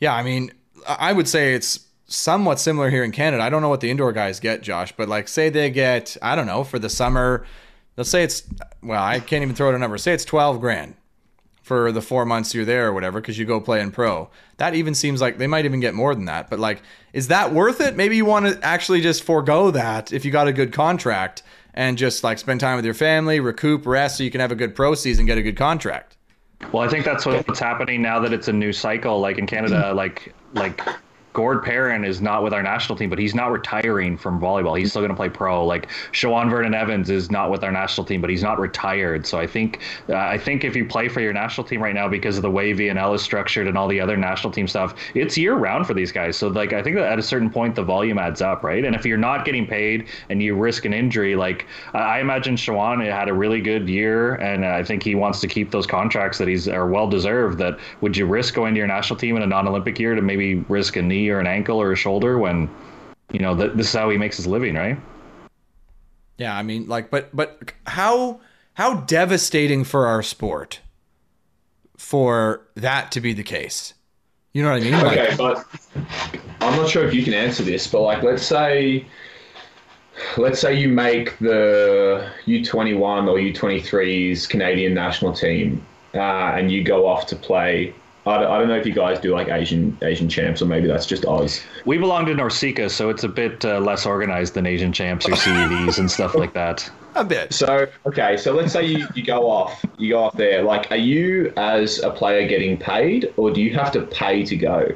Yeah, I mean, I I would say it's somewhat similar here in Canada. I don't know what the indoor guys get, Josh, but like say they get, I don't know, for the summer, let's say it's well, I can't even throw out a number. Say it's 12 grand for the 4 months you're there or whatever cuz you go play in pro. That even seems like they might even get more than that. But like is that worth it? Maybe you want to actually just forego that if you got a good contract and just like spend time with your family, recoup, rest so you can have a good pro season, get a good contract. Well, I think that's what's happening now that it's a new cycle. Like in Canada, like like Gord Perrin is not with our national team, but he's not retiring from volleyball. He's still going to play pro. Like Sharone Vernon Evans is not with our national team, but he's not retired. So I think uh, I think if you play for your national team right now because of the way VNL is structured and all the other national team stuff, it's year round for these guys. So like I think that at a certain point the volume adds up, right? And if you're not getting paid and you risk an injury, like I imagine Sharone had a really good year, and I think he wants to keep those contracts that he's are well deserved. That would you risk going to your national team in a non-Olympic year to maybe risk a knee or an ankle or a shoulder when you know th- this is how he makes his living, right? Yeah, I mean, like, but but how how devastating for our sport for that to be the case. You know what I mean? Like, Okay, but I'm not sure if you can answer this, but like let's say let's say you make the U21 or U23's Canadian national team uh, and you go off to play I don't, I don't know if you guys do like Asian Asian champs or maybe that's just Oz. We belong to NORCECA, so it's a bit uh, less organized than Asian champs or CEVs and stuff like that. a bit. So okay, so let's say you, you go off, you go off there. Like, are you as a player getting paid, or do you have to pay to go?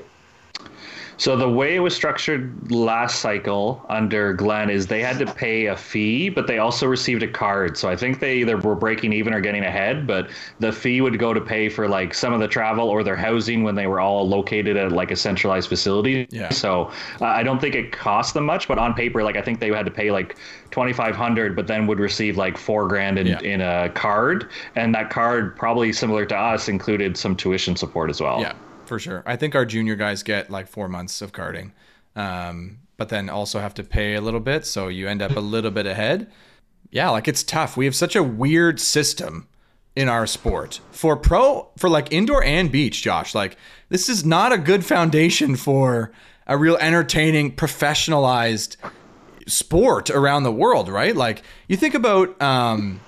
So the way it was structured last cycle under Glenn is they had to pay a fee, but they also received a card. So I think they either were breaking even or getting ahead, but the fee would go to pay for like some of the travel or their housing when they were all located at like a centralized facility. Yeah. So uh, I don't think it cost them much, but on paper, like I think they had to pay like twenty five hundred, but then would receive like four grand in, Yeah. in a card, and that card probably similar to us included some tuition support as well. Yeah, for sure. I think our junior guys get like four months of carding, um, but then also have to pay a little bit, so you end up a little bit ahead. Yeah, like it's tough. We have such a weird system in our sport for pro for like indoor and beach. Josh, like this is not a good foundation for a real entertaining, professionalized sport around the world, right? Like you think about um,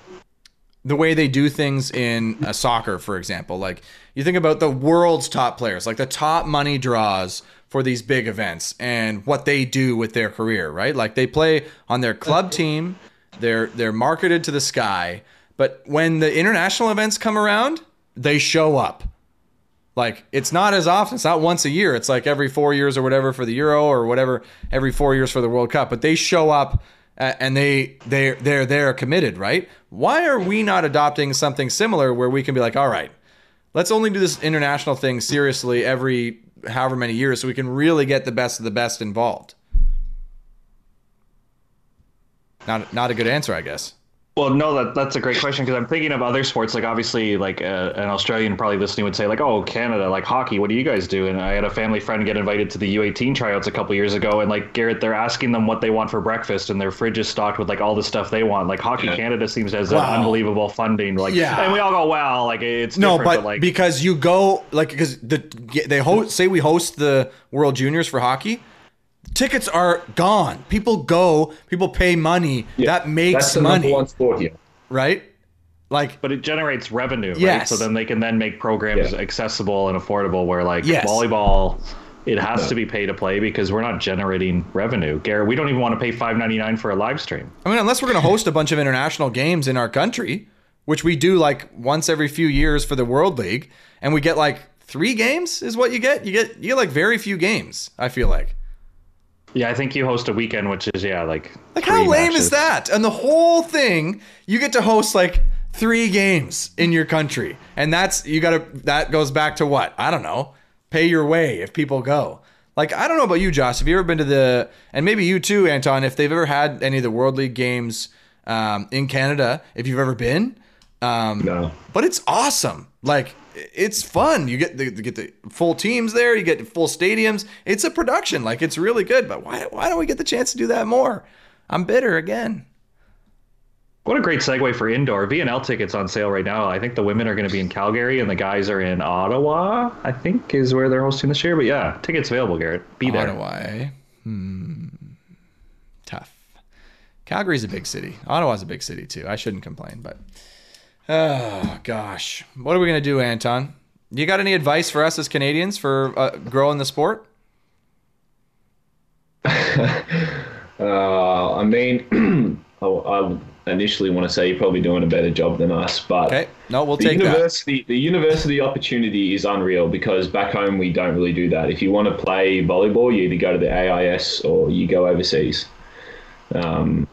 the way they do things in uh, soccer, for example. Like you think about the world's top players, like the top money draws for these big events and what they do with their career, right? Like they play on their club team, they're they're marketed to the sky, but when the international events come around, they show up. Like it's not as often. It's not once a year. It's like every four years or whatever for the Euro or whatever every four years for the World Cup. But they show up and they they they're they're committed, right? Why are we not adopting something similar where we can be like, all right, let's only do this international thing seriously every however many years so we can really get the best of the best involved. Not not a good answer, I guess. Well, no, that that's a great question because I'm thinking of other sports. Like obviously, like uh, an Australian probably listening would say, like, "Oh, Canada, like hockey. What do you guys do?" And I had a family friend get invited to the U18 tryouts a couple years ago, and like Garrett, they're asking them what they want for breakfast, and their fridge is stocked with like all the stuff they want. Like Hockey Yeah. Canada seems to has Wow. unbelievable funding. Like, Yeah. and we all go, "Wow!" like it's No, different, but like because you go like because the they host say we host the World Juniors for hockey, tickets are gone. People go, people pay money. that makes That's the money, number one sport here. right? Like but it generates revenue, right? So then they can then make programs Yeah. accessible and affordable. Where like Yes. volleyball, it has No. to be pay to play because we're not generating revenue. Garrett, we don't even want to pay five ninety nine for a live stream. I mean, unless we're going to host a bunch of international games in our country, which we do like once every few years for the World League, and we get like three games is what you get. You get you get like very few games. I feel like. Yeah, I think you host a weekend, which is yeah, like Like how lame matches. is that? And the whole thing, you get to host like three games in your country, and that's you got to. That goes back to what I don't know. Pay your way if people go. Like I don't know about you, Josh. Have you ever been to the and maybe you too, Anton? If they've ever had any of the World League games um, in Canada, if you've ever been, um, No. but it's awesome. Like it's fun. You get the you get the full teams there. You get full stadiums. It's a production. Like it's really good. But why why don't we get the chance to do that more? I'm bitter again. What a great segue for indoor. VNL tickets on sale right now. I think the women are going to be in Calgary and the guys are in Ottawa. I think is where they're hosting this year. But yeah, tickets available. Garrett, be there. Ottawa. eh? Hmm. Tough. Calgary's a big city. Ottawa's a big city too. I shouldn't complain, but oh gosh, what are we gonna do, Anton? You got any advice for us as Canadians for uh, growing the sport? Uh, I mean, I, I initially want to say you're probably doing a better job than us, but Okay, no, we'll the take that. university the university opportunity is unreal because back home we don't really do that. If you want to play volleyball, you either go to the AIS or you go overseas. Um,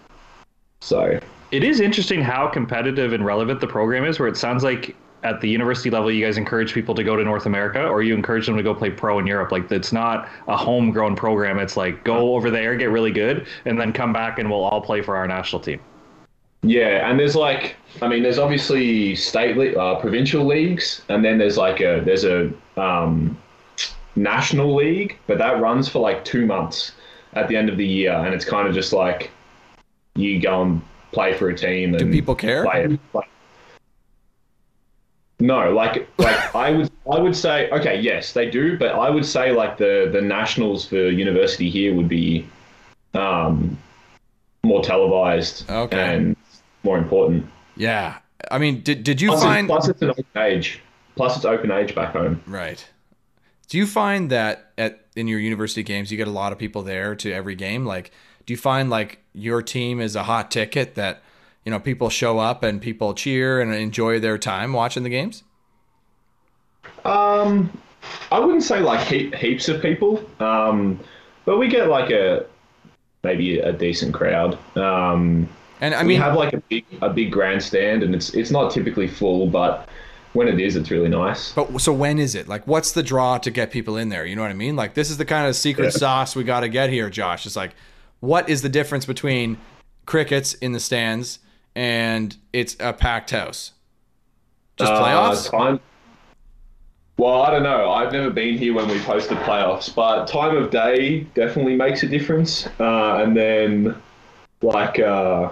so It is interesting how competitive and relevant the program is. Where it sounds like at the university level, you guys encourage people to go to North America, or you encourage them to go play pro in Europe. Like it's not a homegrown program. It's like go over there, get really good, and then come back, and we'll all play for our national team. Yeah, and there's like, I mean, there's obviously state, le- uh, provincial leagues, and then there's like a there's a um, national league, but that runs for like two months at the end of the year, and it's kind of just like you go and play for a team. And Do people care? Play, play. No, like like I would I would say okay, yes, they do, but I would say like the the nationals for university here would be um, more televised Okay. and more important. Yeah, I mean, did did you Plus, find it's, plus it's an open age. Plus it's open age back home. right? Do you find that at in your university games you get a lot of people there to every game? Like, do you find like your team is a hot ticket that you know people show up and people cheer and enjoy their time watching the games? Um, I wouldn't say like he- heaps of people, um, but we get like a maybe a decent crowd. Um, And I we have like a big a big grandstand, and it's it's not typically full, but when it is, it's really nice. but so when is it? Like, what's the draw to get people in there? You know what I mean? Like, this is the kind of secret Yeah. sauce we got to get here, Josh. It's like, what is the difference between crickets in the stands and it's a packed house? Just Uh, playoffs? time. Well, I don't know. I've never been here when we've hosted playoffs, but time of day definitely makes a difference. Uh, and then, like uh,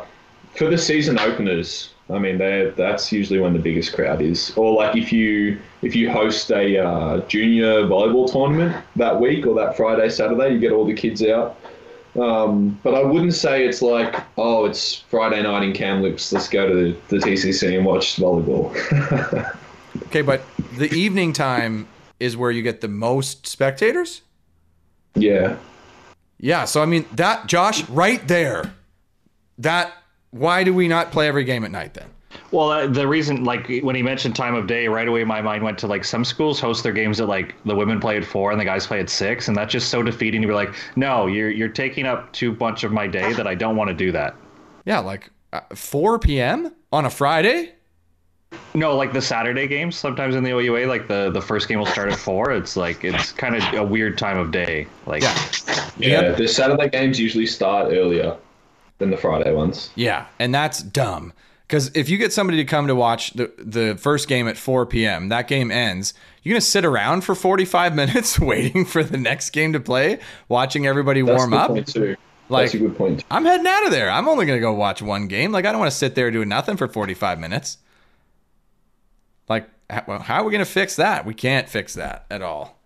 for the season openers, I mean, that's usually when the biggest crowd is. Or like if you if you host a uh, junior volleyball tournament that week or that Friday Saturday, you get all the kids out. Um, but I wouldn't say it's like, oh, it's Friday night in Kamloops. Let's go to the, the TCC and watch volleyball. Okay, but the evening time is where you get the most spectators? yeah. Yeah, so I mean that Josh right there. That why do we not play every game at night then? Well, uh, the reason, like when he mentioned time of day, right away my mind went to like some schools host their games at like the women play at four and the guys play at six, and that's just so defeating to be like, no, you're you're taking up too much of my day that I don't want to do that. Yeah, like uh, 4 p.m. on a Friday? No, like the Saturday games. Sometimes in the OUA, like the the first game will start at four. It's like it's kind of a weird time of day. Like Yeah. Yeah, Yep. the Saturday games usually start earlier than the Friday ones. Yeah, and that's dumb. Because if you get somebody to come to watch the, the first game at 4 p.m., that game ends. You're going to sit around for 45 minutes waiting for the next game to play, watching everybody That's warm up. Like- That's a good point. I'm heading out of there. I'm only going to go watch one game. Like, I don't want to sit there doing nothing for 45 minutes. Like, h- well, how are we going to fix that? We can't fix that at all.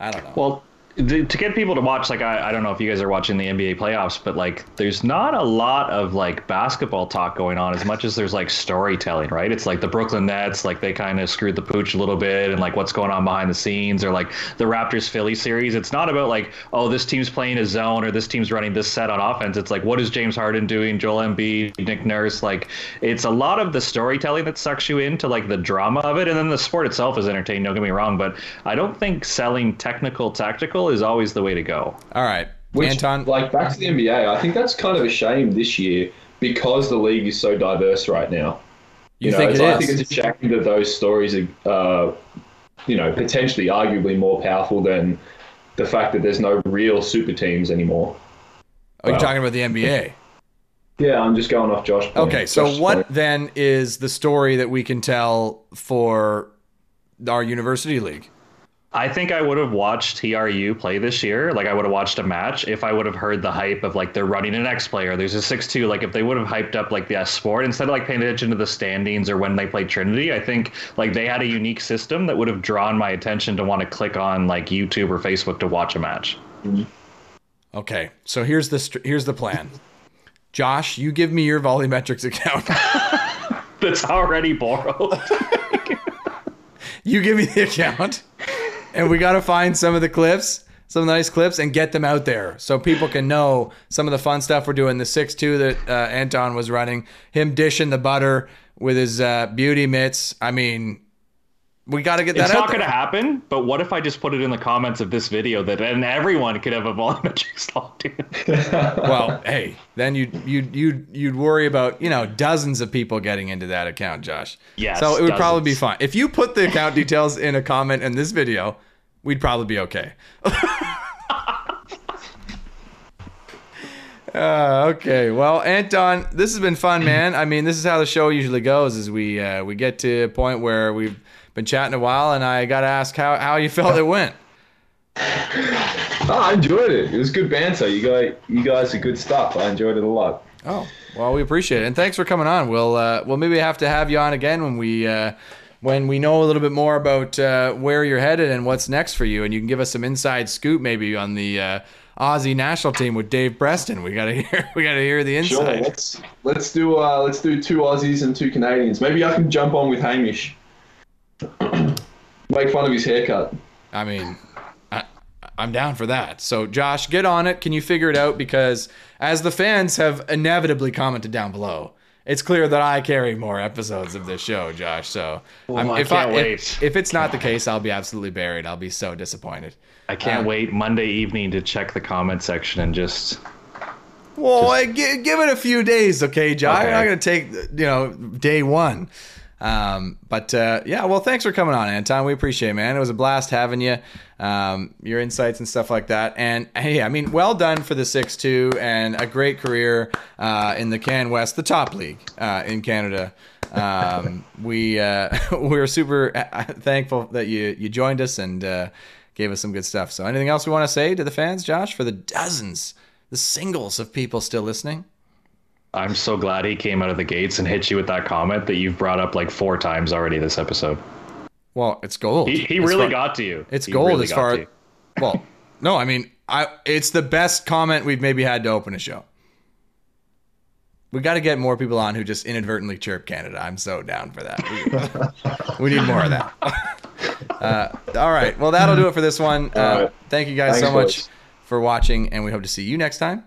I don't know. Well, the, to get people to watch, like I, I don't know if you guys are watching the NBA playoffs, but like there's not a lot of like basketball talk going on as much as there's like storytelling, right? It's like the Brooklyn Nets, like they kind of screwed the pooch a little bit, and like what's going on behind the scenes, or like the Raptors Philly series. It's not about like oh this team's playing a zone or this team's running this set on offense. It's like what is James Harden doing, Joel Embiid, Nick Nurse. Like it's a lot of the storytelling that sucks you into like the drama of it, and then the sport itself is entertaining. Don't get me wrong, but I don't think selling technical tactical is always the way to go. all right. Which, Anton, like back to the NBA, I think that's kind of a shame this year because the league is so diverse right now. you, know, think it's, it I is? think it's a shame that those stories are, uh, you know, potentially arguably more powerful than the fact that there's no real super teams anymore. oh, you're well. talking about the NBA. Yeah, I'm just going off Josh. point- Okay, so Josh's what point. then is the story that we can tell for our university league? I think I would have watched TRU play this year. Like I would have watched a match if I would have heard the hype of like they're running an X player. There's a six two. Like if they would have hyped up like the S sport instead of like paying attention to the standings or when they played Trinity. I think like they had a unique system that would have drawn my attention to want to click on like YouTube or Facebook to watch a match. Okay, so here's the str- here's the plan. Josh, you give me your VolleyMetrics account. That's already borrowed. you give me the account, and we got to find some of the clips, some nice clips, and get them out there so people can know some of the fun stuff we're doing. The six two that uh, Anton was running, him dishing the butter with his uh, beauty mitts. I mean, we got to get that it's out not going to happen. But what if I just put it in the comments of this video that and everyone could have a VolleyMetrics logged in? well, hey, then you'd you'd you'd you'd worry about you know dozens of people getting into that account, Josh. Yes, So it would probably be fine if you put the account details in a comment in this video. We'd probably be okay. Uh, okay, well, Anton, this has been fun, man. I mean, this is how the show usually goes: is we uh, we get to a point where we've been chatting a while, and I got to ask how how you felt it went. Oh, I enjoyed it. It was good banter. You guys, you guys are good stuff. I enjoyed it a lot. Oh, well, we appreciate it, and thanks for coming on. We'll uh, we'll maybe have to have you on again when we uh, when we know a little bit more about uh, where you're headed and what's next for you, and you can give us some inside scoop maybe on the uh, Aussie national team with Dave Preston. We gotta hear we gotta hear the inside. Sure, let's let's do uh, let's do two Aussies and two Canadians. Maybe I can jump on with Hamish. Make fun of his haircut. I mean, I, I'm down for that. So, Josh, get on it. Can you figure it out? Because as the fans have inevitably commented down below, it's clear that I carry more episodes of this show, Josh. So I'm- I if can't if- wait. If, it's not the case, I'll be absolutely buried. I'll be so disappointed. I can't Um, wait Monday evening to check the comment section and just Well, I gi- give it a few days, okay, Josh. I'm not going to take you know day one. Um, but uh, yeah, well, thanks for coming on, Anton. We appreciate it, man. It was a blast having you, um, your insights and stuff like that. And hey, I mean, well done for the six two and a great career uh, in the Can West, the top league uh, in Canada. Um, we uh, we're super uh, thankful that you you joined us and uh, gave us some good stuff. So, anything else we want to say to the fans, Josh, for the dozens, the singles of people still listening? I'm so glad he came out of the gates and hit you with that comment that you've brought up like four times already this episode. Well, it's gold. He, he really far- got to you. It's He gold really as far. to you. Well, no, I mean, I it's the best comment we've maybe had to open a show. We got to get more people on who just inadvertently chirp Canada. I'm so down for that. We, we need more of that. Uh, all right. Well, that'll do it for this one. Uh, All right. Thank you guys Thanks, so much boys. for watching, and we hope to see you next time